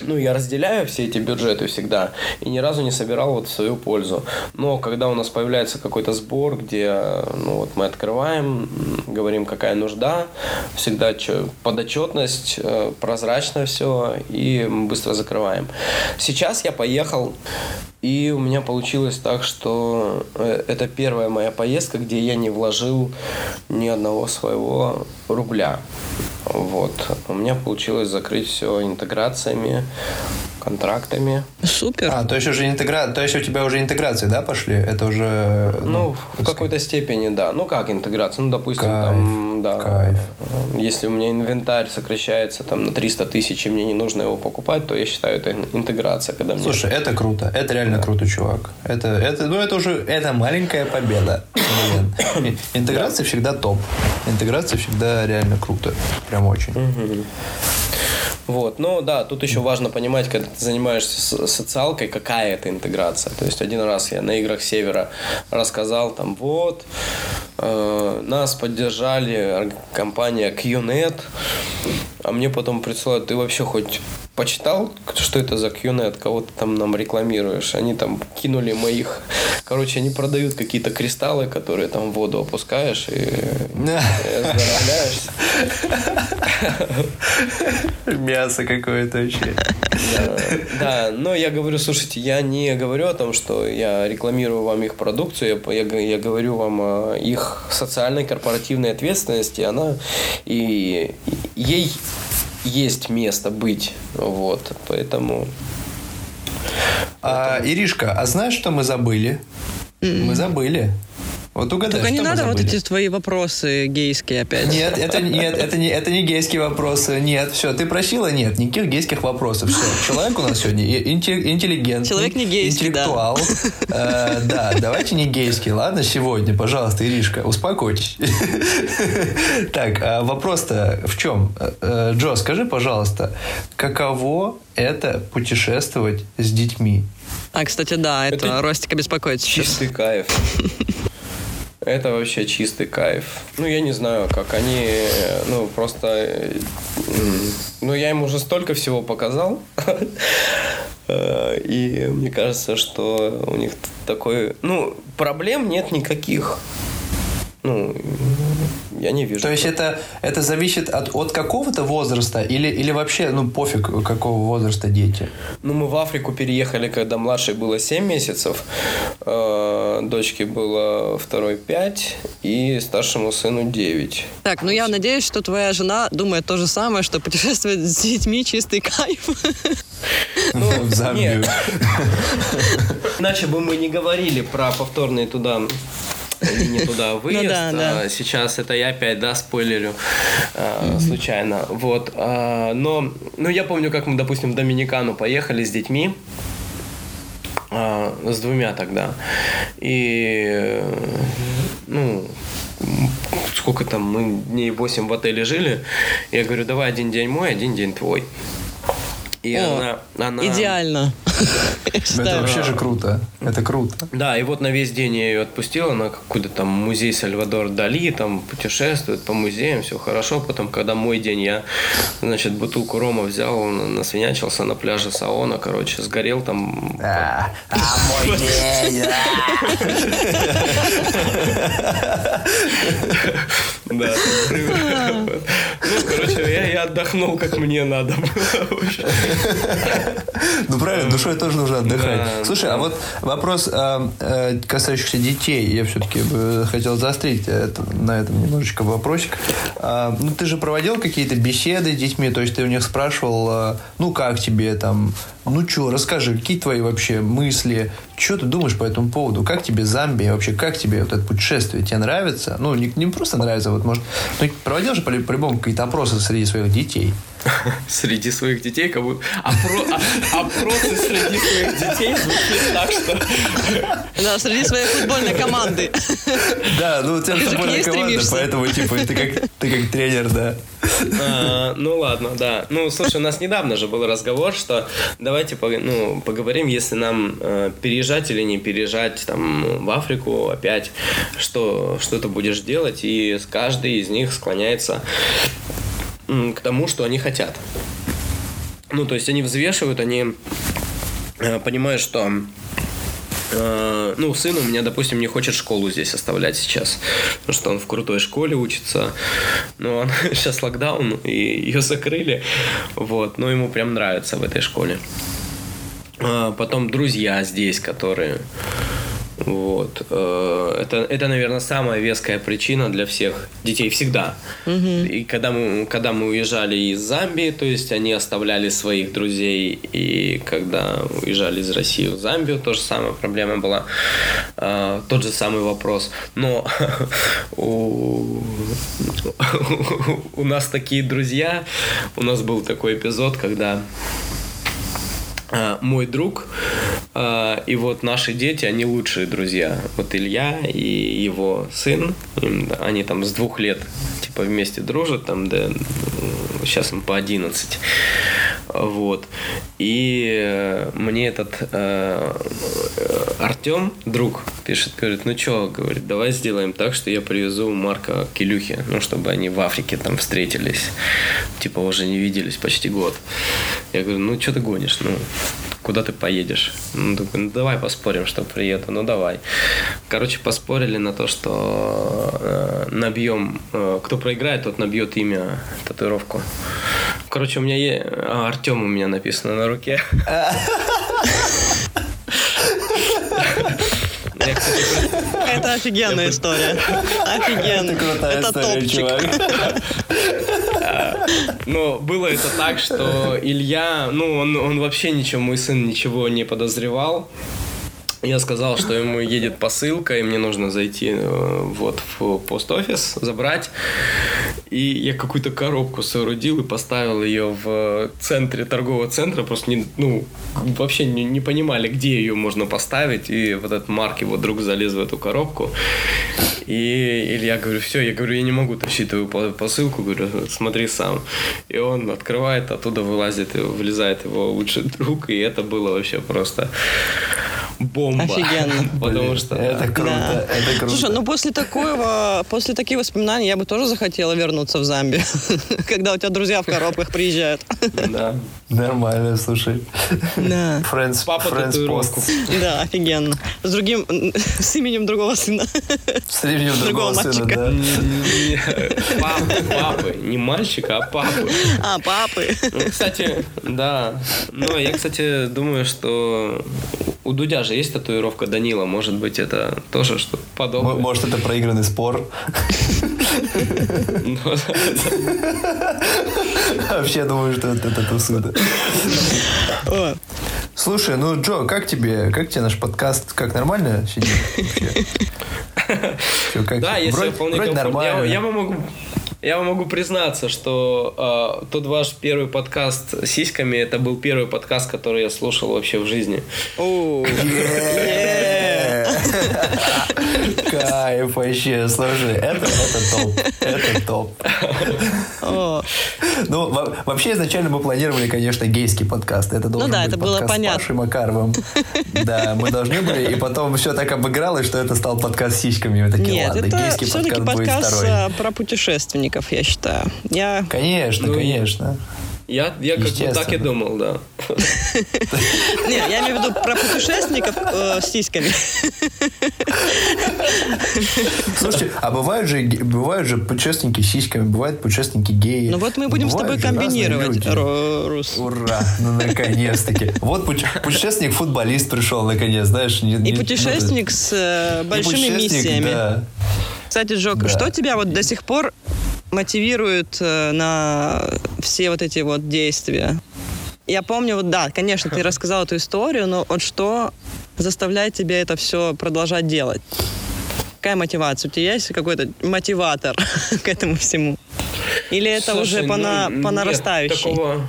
ну, я разделяю все эти бюджеты всегда и ни разу не собирал вот в свою пользу. Но когда у нас появляется какой-то сбор, где ну, вот мы открываем, говорим, какая нужда, всегда чё, подотчетность, э, прозрачно все и мы быстро закрываем. Сейчас я поехал и у меня получилось так, что э, это первая моя поездка, где я не вложил ни одного своего рубля. Вот. У меня получилось закрыть все интеграциями, контрактами. Супер. А, то есть уже интегра... то есть у тебя уже интеграции, да, пошли? Это уже... Ну, в какой-то степени, да. Ну, как интеграция? Ну, допустим, Кайф, там, да. кайф. Если у меня инвентарь сокращается там на 300 тысяч, и мне не нужно его покупать, то я считаю, это интеграция, когда мне... Слушай, это круто. Это реально круто, чувак. Это, это, ну, это уже это маленькая победа. Интеграция всегда топ. Интеграция всегда реально круто. Прям очень. Вот, ну да, тут еще важно понимать, когда ты занимаешься социалкой, какая это интеграция. То есть один раз я на играх Севера рассказал, там, вот, э, нас поддержали компания QNet, а мне потом присылают, ты вообще хоть почитал, что это за QNet, кого ты там нам рекламируешь? Они там кинули моих, короче, они продают какие-то кристаллы, которые там в воду опускаешь и заробляешься. Мясо какое-то вообще. Да, но я говорю, слушайте, я не говорю о том, что я рекламирую вам их продукцию, я, говорю вам о их социальной корпоративной ответственности, она и ей есть место быть, вот, поэтому А, Иришка, а знаешь, что мы забыли? Мы забыли. Вот угадай, Только не надо вот эти твои вопросы гейские опять. Нет, это, нет, это, не, это не гейские вопросы. Нет, все, ты просила? Нет, никаких гейских вопросов. Все, человек у нас сегодня и- инте- интеллигентный. Человек не гейский, да. интеллектуал. Э, да, давайте не гейский. Ладно, сегодня, пожалуйста, Иришка, успокойтесь. Так, а вопрос-то в чем? Э, Джо, скажи, пожалуйста, каково это путешествовать с детьми? А, кстати, да, это, Это Ростика беспокоит сейчас. чистый кайф. Это вообще чистый кайф. Ну, я не знаю, как они, э, ну, просто... э, Ну, я им уже столько всего показал. Э, И мне кажется, что у них такой... Ну, проблем нет никаких. Ну, я не вижу. То есть это, это зависит от, от какого-то возраста или, или вообще, ну, пофиг, какого возраста дети? Ну, мы в Африку переехали, когда младшей было 7 месяцев, э, дочке было второй 5 и старшему сыну 9. Так, ну я надеюсь, что твоя жена думает то же самое, что путешествовать с детьми чистый кайф. Ну, В Замбию. нет. Иначе бы мы не говорили про повторные туда или не туда выезд. да, да. А Сейчас это я опять, да, спойлерю а, случайно. Вот. а, Но, ну, я помню, как мы, допустим, в Доминикану поехали с детьми. С двумя тогда. И, ну, сколько там, мы дней 8 в отеле жили. Я говорю, давай один день мой, один день твой. И О, она, она... Идеально. Это вообще же круто. Это круто. Да, и вот на весь день я ее отпустила на какой-то там музей Сальвадор Дали, там путешествует по музеям, все хорошо. Потом, когда мой день, я, значит, бутылку рома взял, на- насвинячился на пляже Саона, короче, сгорел там. А, а мой день. Да. Ну, короче, я, я отдохнул, как мне надо было. Ну правильно, душой тоже нужно отдыхать. Слушай, а вот вопрос, а, э, касающийся детей, я все-таки бы хотел заострить на этом немножечко вопросик. А, Ну ты же проводил какие-то беседы с детьми, то есть ты у них спрашивал, а, ну как тебе там, ну что, расскажи, какие твои вообще мысли, что ты думаешь по этому поводу, как тебе Замбия, вообще как тебе вот это путешествие, тебе нравится? Ну не, не просто нравится, вот может, ну проводил же по- по-любому какие-то опросы среди своих детей. Среди своих детей, как будто... Опро- а- Опросы среди своих детей звучит так, что... Да, среди своей футбольной команды. Да, ну у тебя Ты футбольная команда, стремишься. поэтому типа ты как, ты как тренер, да. А, Ну ладно, да. Ну, слушай, у нас недавно же был разговор, что давайте ну, поговорим, если нам э, переезжать или не переезжать там в Африку опять, что, что ты будешь делать, и каждый из них склоняется к тому, что они хотят. Ну, то есть они взвешивают, они э, понимают, что э, ну, сын у меня, допустим, не хочет школу здесь оставлять сейчас, потому что он в крутой школе учится, но он, сейчас локдаун, и ее закрыли, вот, но ему прям нравится в этой школе. А, Потом друзья здесь, которые... Вот. э, Это, это, наверное, самая веская причина для всех детей всегда. И когда мы, когда мы уезжали из Замбии, то есть они оставляли своих друзей, и когда уезжали из России в Замбию, то же самая проблема была, э, тот же самый вопрос. Но у, у нас такие друзья, у нас был такой эпизод, когда мой друг а, и вот наши дети, они лучшие друзья. Вот Илья и его сын, им, они там с двух лет типа вместе дружат, там, да, сейчас им по 11. Вот. И э, мне этот Артем, друг, пишет, говорит, ну что, говорит, давай сделаем так, что я привезу Марка к Илюхе, ну, чтобы они в Африке там встретились. Типа уже не виделись почти год. Я говорю, ну что ты гонишь, ну, куда ты поедешь? Ну, такой, ну давай поспорим, что приеду, ну давай. Короче, поспорили на то, что э, набьем, э, кто проиграет, тот набьет имя, татуировку. Короче, у меня есть, а, Артем у меня написано на руке. Это офигенная история. Офигенно. Это крутая Это история, топчик. Но было это так, что Илья, ну, он, он вообще ничего, мой сын ничего не подозревал. Я сказал, что ему едет посылка, и мне нужно зайти э, вот в пост-офис, забрать. И я какую-то коробку соорудил и поставил ее в центре торгового центра. Просто не, ну, вообще не, не понимали, где ее можно поставить. И вот этот Марк, его друг, залез в эту коробку. И Илья говорю, все, я говорю, я не могу тащить твою по- посылку, говорю, смотри сам. И он открывает, оттуда вылазит, и влезает его лучший друг, и это было вообще просто бомба. Офигенно. Потому что... это круто, это круто. Слушай, ну после такого, после таких воспоминаний я бы тоже захотела вернуться в Замбию, когда у тебя друзья в коробках приезжают. Да. Нормально, слушай. Да. Friends, Папа friends post. Да, офигенно. С другим, с именем другого сына. С именем Другого другого сына, мальчика. да. Не- Папы, папы. Не мальчика, а папы. А, папы. Ну, кстати, да. Ну, я, кстати, думаю, что у Дудя же есть татуировка Данила. Может быть, это тоже что-то подобное. Может, это проигранный спор. Ну, Вообще, я думаю, что это, это тусы, да. О, Слушай, ну, Джо, как тебе, как тебе наш подкаст? Как нормально сидит Да, если вполне комфортно. Я, могу, я вам могу признаться, что э, тот ваш первый подкаст с сиськами, это был первый подкаст, который я слушал вообще в жизни. Кайф вообще, слушай, это, это топ, это топ. Ну, во- вообще, изначально мы планировали, конечно, гейский подкаст. Это должен да, быть это было подкаст понятно. с Пашей Макаровым. Да, мы должны были, и потом все так обыгралось, что это стал подкаст с сиськами. Мы такие, Нет, ладно, это гейский все-таки подкаст будет второй. а, про путешественников, я считаю. Я Конечно, Ну конечно. Я, я как бы так и думал, да. Не, я имею в виду про путешественников э, с сиськами. Слушайте, а бывают же, бывают же путешественники с сиськами, бывают путешественники геи. Ну вот мы будем с тобой комбинировать, Рус. Ура, ну наконец-таки. Вот путешественник-футболист пришел наконец, знаешь. И путешественник с э, ну, большими миссиями. Кстати, Джок, Да. что тебя вот до сих пор мотивирует э, на все вот эти вот действия? Я помню, вот да, конечно, ты рассказал эту историю, но вот что заставляет тебя это все продолжать делать? Какая мотивация? У тебя есть какой-то мотиватор к этому всему? Или это Слушай, уже по, на- ну, по нет, нарастающей? такого,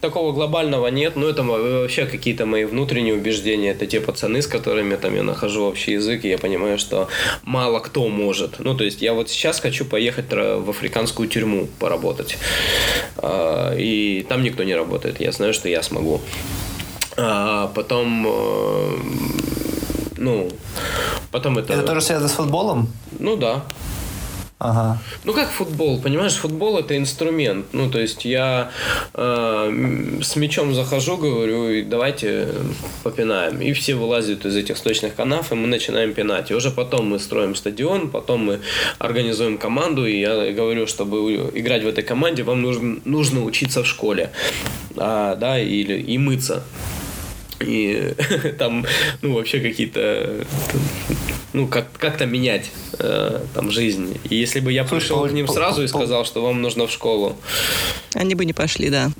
такого глобального нет, но это вообще какие-то мои внутренние убеждения. Это те пацаны, с которыми там я нахожу общий язык, и я понимаю, что мало кто может. Ну, то есть я вот сейчас хочу поехать в африканскую тюрьму поработать. А, И там никто не работает. Я знаю, что я смогу. А потом, э, ну, потом это... Это тоже связано с футболом? Ну да, Ага. ну как футбол, понимаешь, футбол это инструмент. Ну то есть я э, с мячом захожу, говорю, «И давайте попинаем, и все вылазят из этих сточных канав, и мы начинаем пинать. И уже потом мы строим стадион, потом мы организуем команду, и я говорю, чтобы играть в этой команде, вам нужно нужно учиться в школе, а, да, или и мыться. И там, ну, вообще какие-то, ну, как, как-то менять э, там жизнь. И если бы я Слушай, пришел к ним сразу и сказал, что вам нужно в школу, Они бы не пошли, да.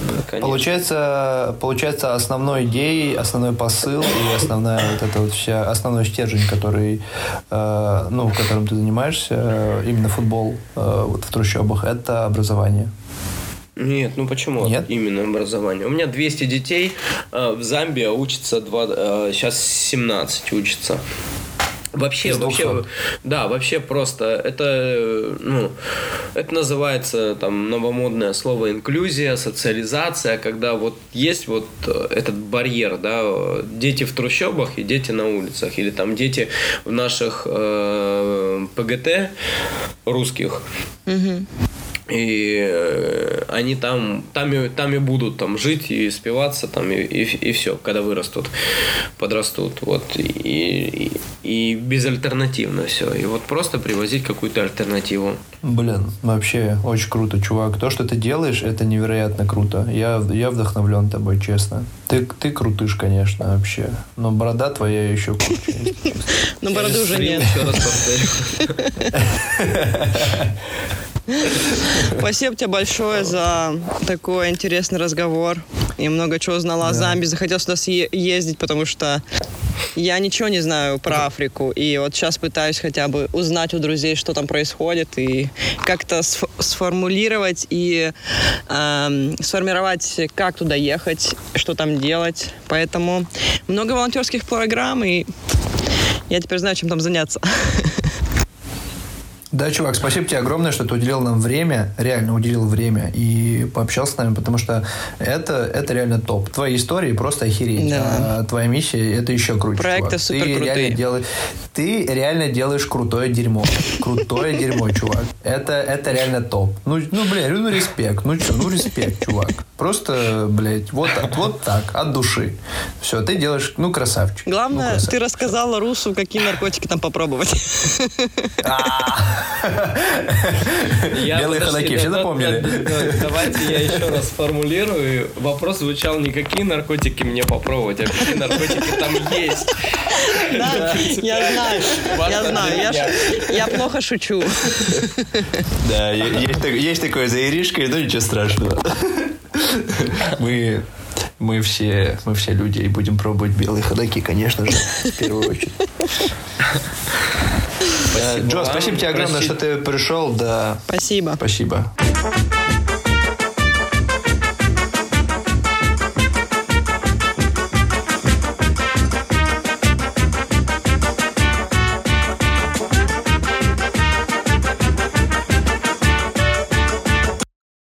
ну, конечно. Получается, получается основной идеей, основной посыл и основная вот эта вот вся основной стержень, который, э, ну, которым ты занимаешься, э, именно футбол э, вот в трущобах, это образование. Нет, ну почему Нет? именно образование? У меня 200 детей э, в Замбии учатся, два, э, сейчас 17 учатся. Вообще, вообще, 200. да, вообще просто это, э, ну, это называется там новомодное слово инклюзия, социализация, когда вот есть вот этот барьер, да, дети в трущобах и дети на улицах, или там дети в наших э, ПГТ русских, и э, они там, там, и, там и будут там жить и спиваться там и, и, все, когда вырастут, подрастут. Вот. И, и, и безальтернативно все. И вот просто привозить какую-то альтернативу. Блин, вообще очень круто, чувак. То, что ты делаешь, это невероятно круто. Я, я вдохновлен тобой, честно. Ты, ты крутыш, конечно, вообще. Но борода твоя еще круче. Но бороды Через уже нет. Спасибо тебе большое за такой интересный разговор. Я много чего узнала о Замбии. Захотел сюда съе- ездить, потому что я ничего не знаю про Африку. И вот сейчас пытаюсь хотя бы узнать у друзей, что там происходит, и как-то сф- сформулировать и эм, сформировать, как туда ехать, что там делать. Поэтому много волонтерских программ, и я теперь знаю, чем там заняться. Да, чувак, спасибо тебе огромное, что ты уделил нам время, реально уделил время и пообщался с нами, потому что это, это реально топ. Твои истории просто охереть. Да. А твоя миссия это еще круче. Проекты чувак. супер ты крутые. реально, делаешь, ты реально делаешь крутое дерьмо. Крутое дерьмо, чувак. Это, это реально топ. Ну, ну, блин, ну респект. Ну что, ну респект, чувак. Просто, блядь, вот так, вот так, от души. Все, ты делаешь, ну, красавчик. Ну, Главное, красавчик. ты рассказала Русу, какие наркотики там попробовать. Белые ходаки, да- все запомнили? да- Давайте я еще раз сформулирую. Вопрос звучал не какие наркотики мне попробовать, а какие наркотики там есть. Да, я знаю, я знаю, я, плохо шучу. Да, есть такое за Иришкой, но ничего страшного. Мы, мы, все, мы все люди и будем пробовать белые ходаки, конечно же, в первую очередь. Спасибо Джо, спасибо тебе огромное, Простите. что ты пришел. Да, Спасибо. спасибо.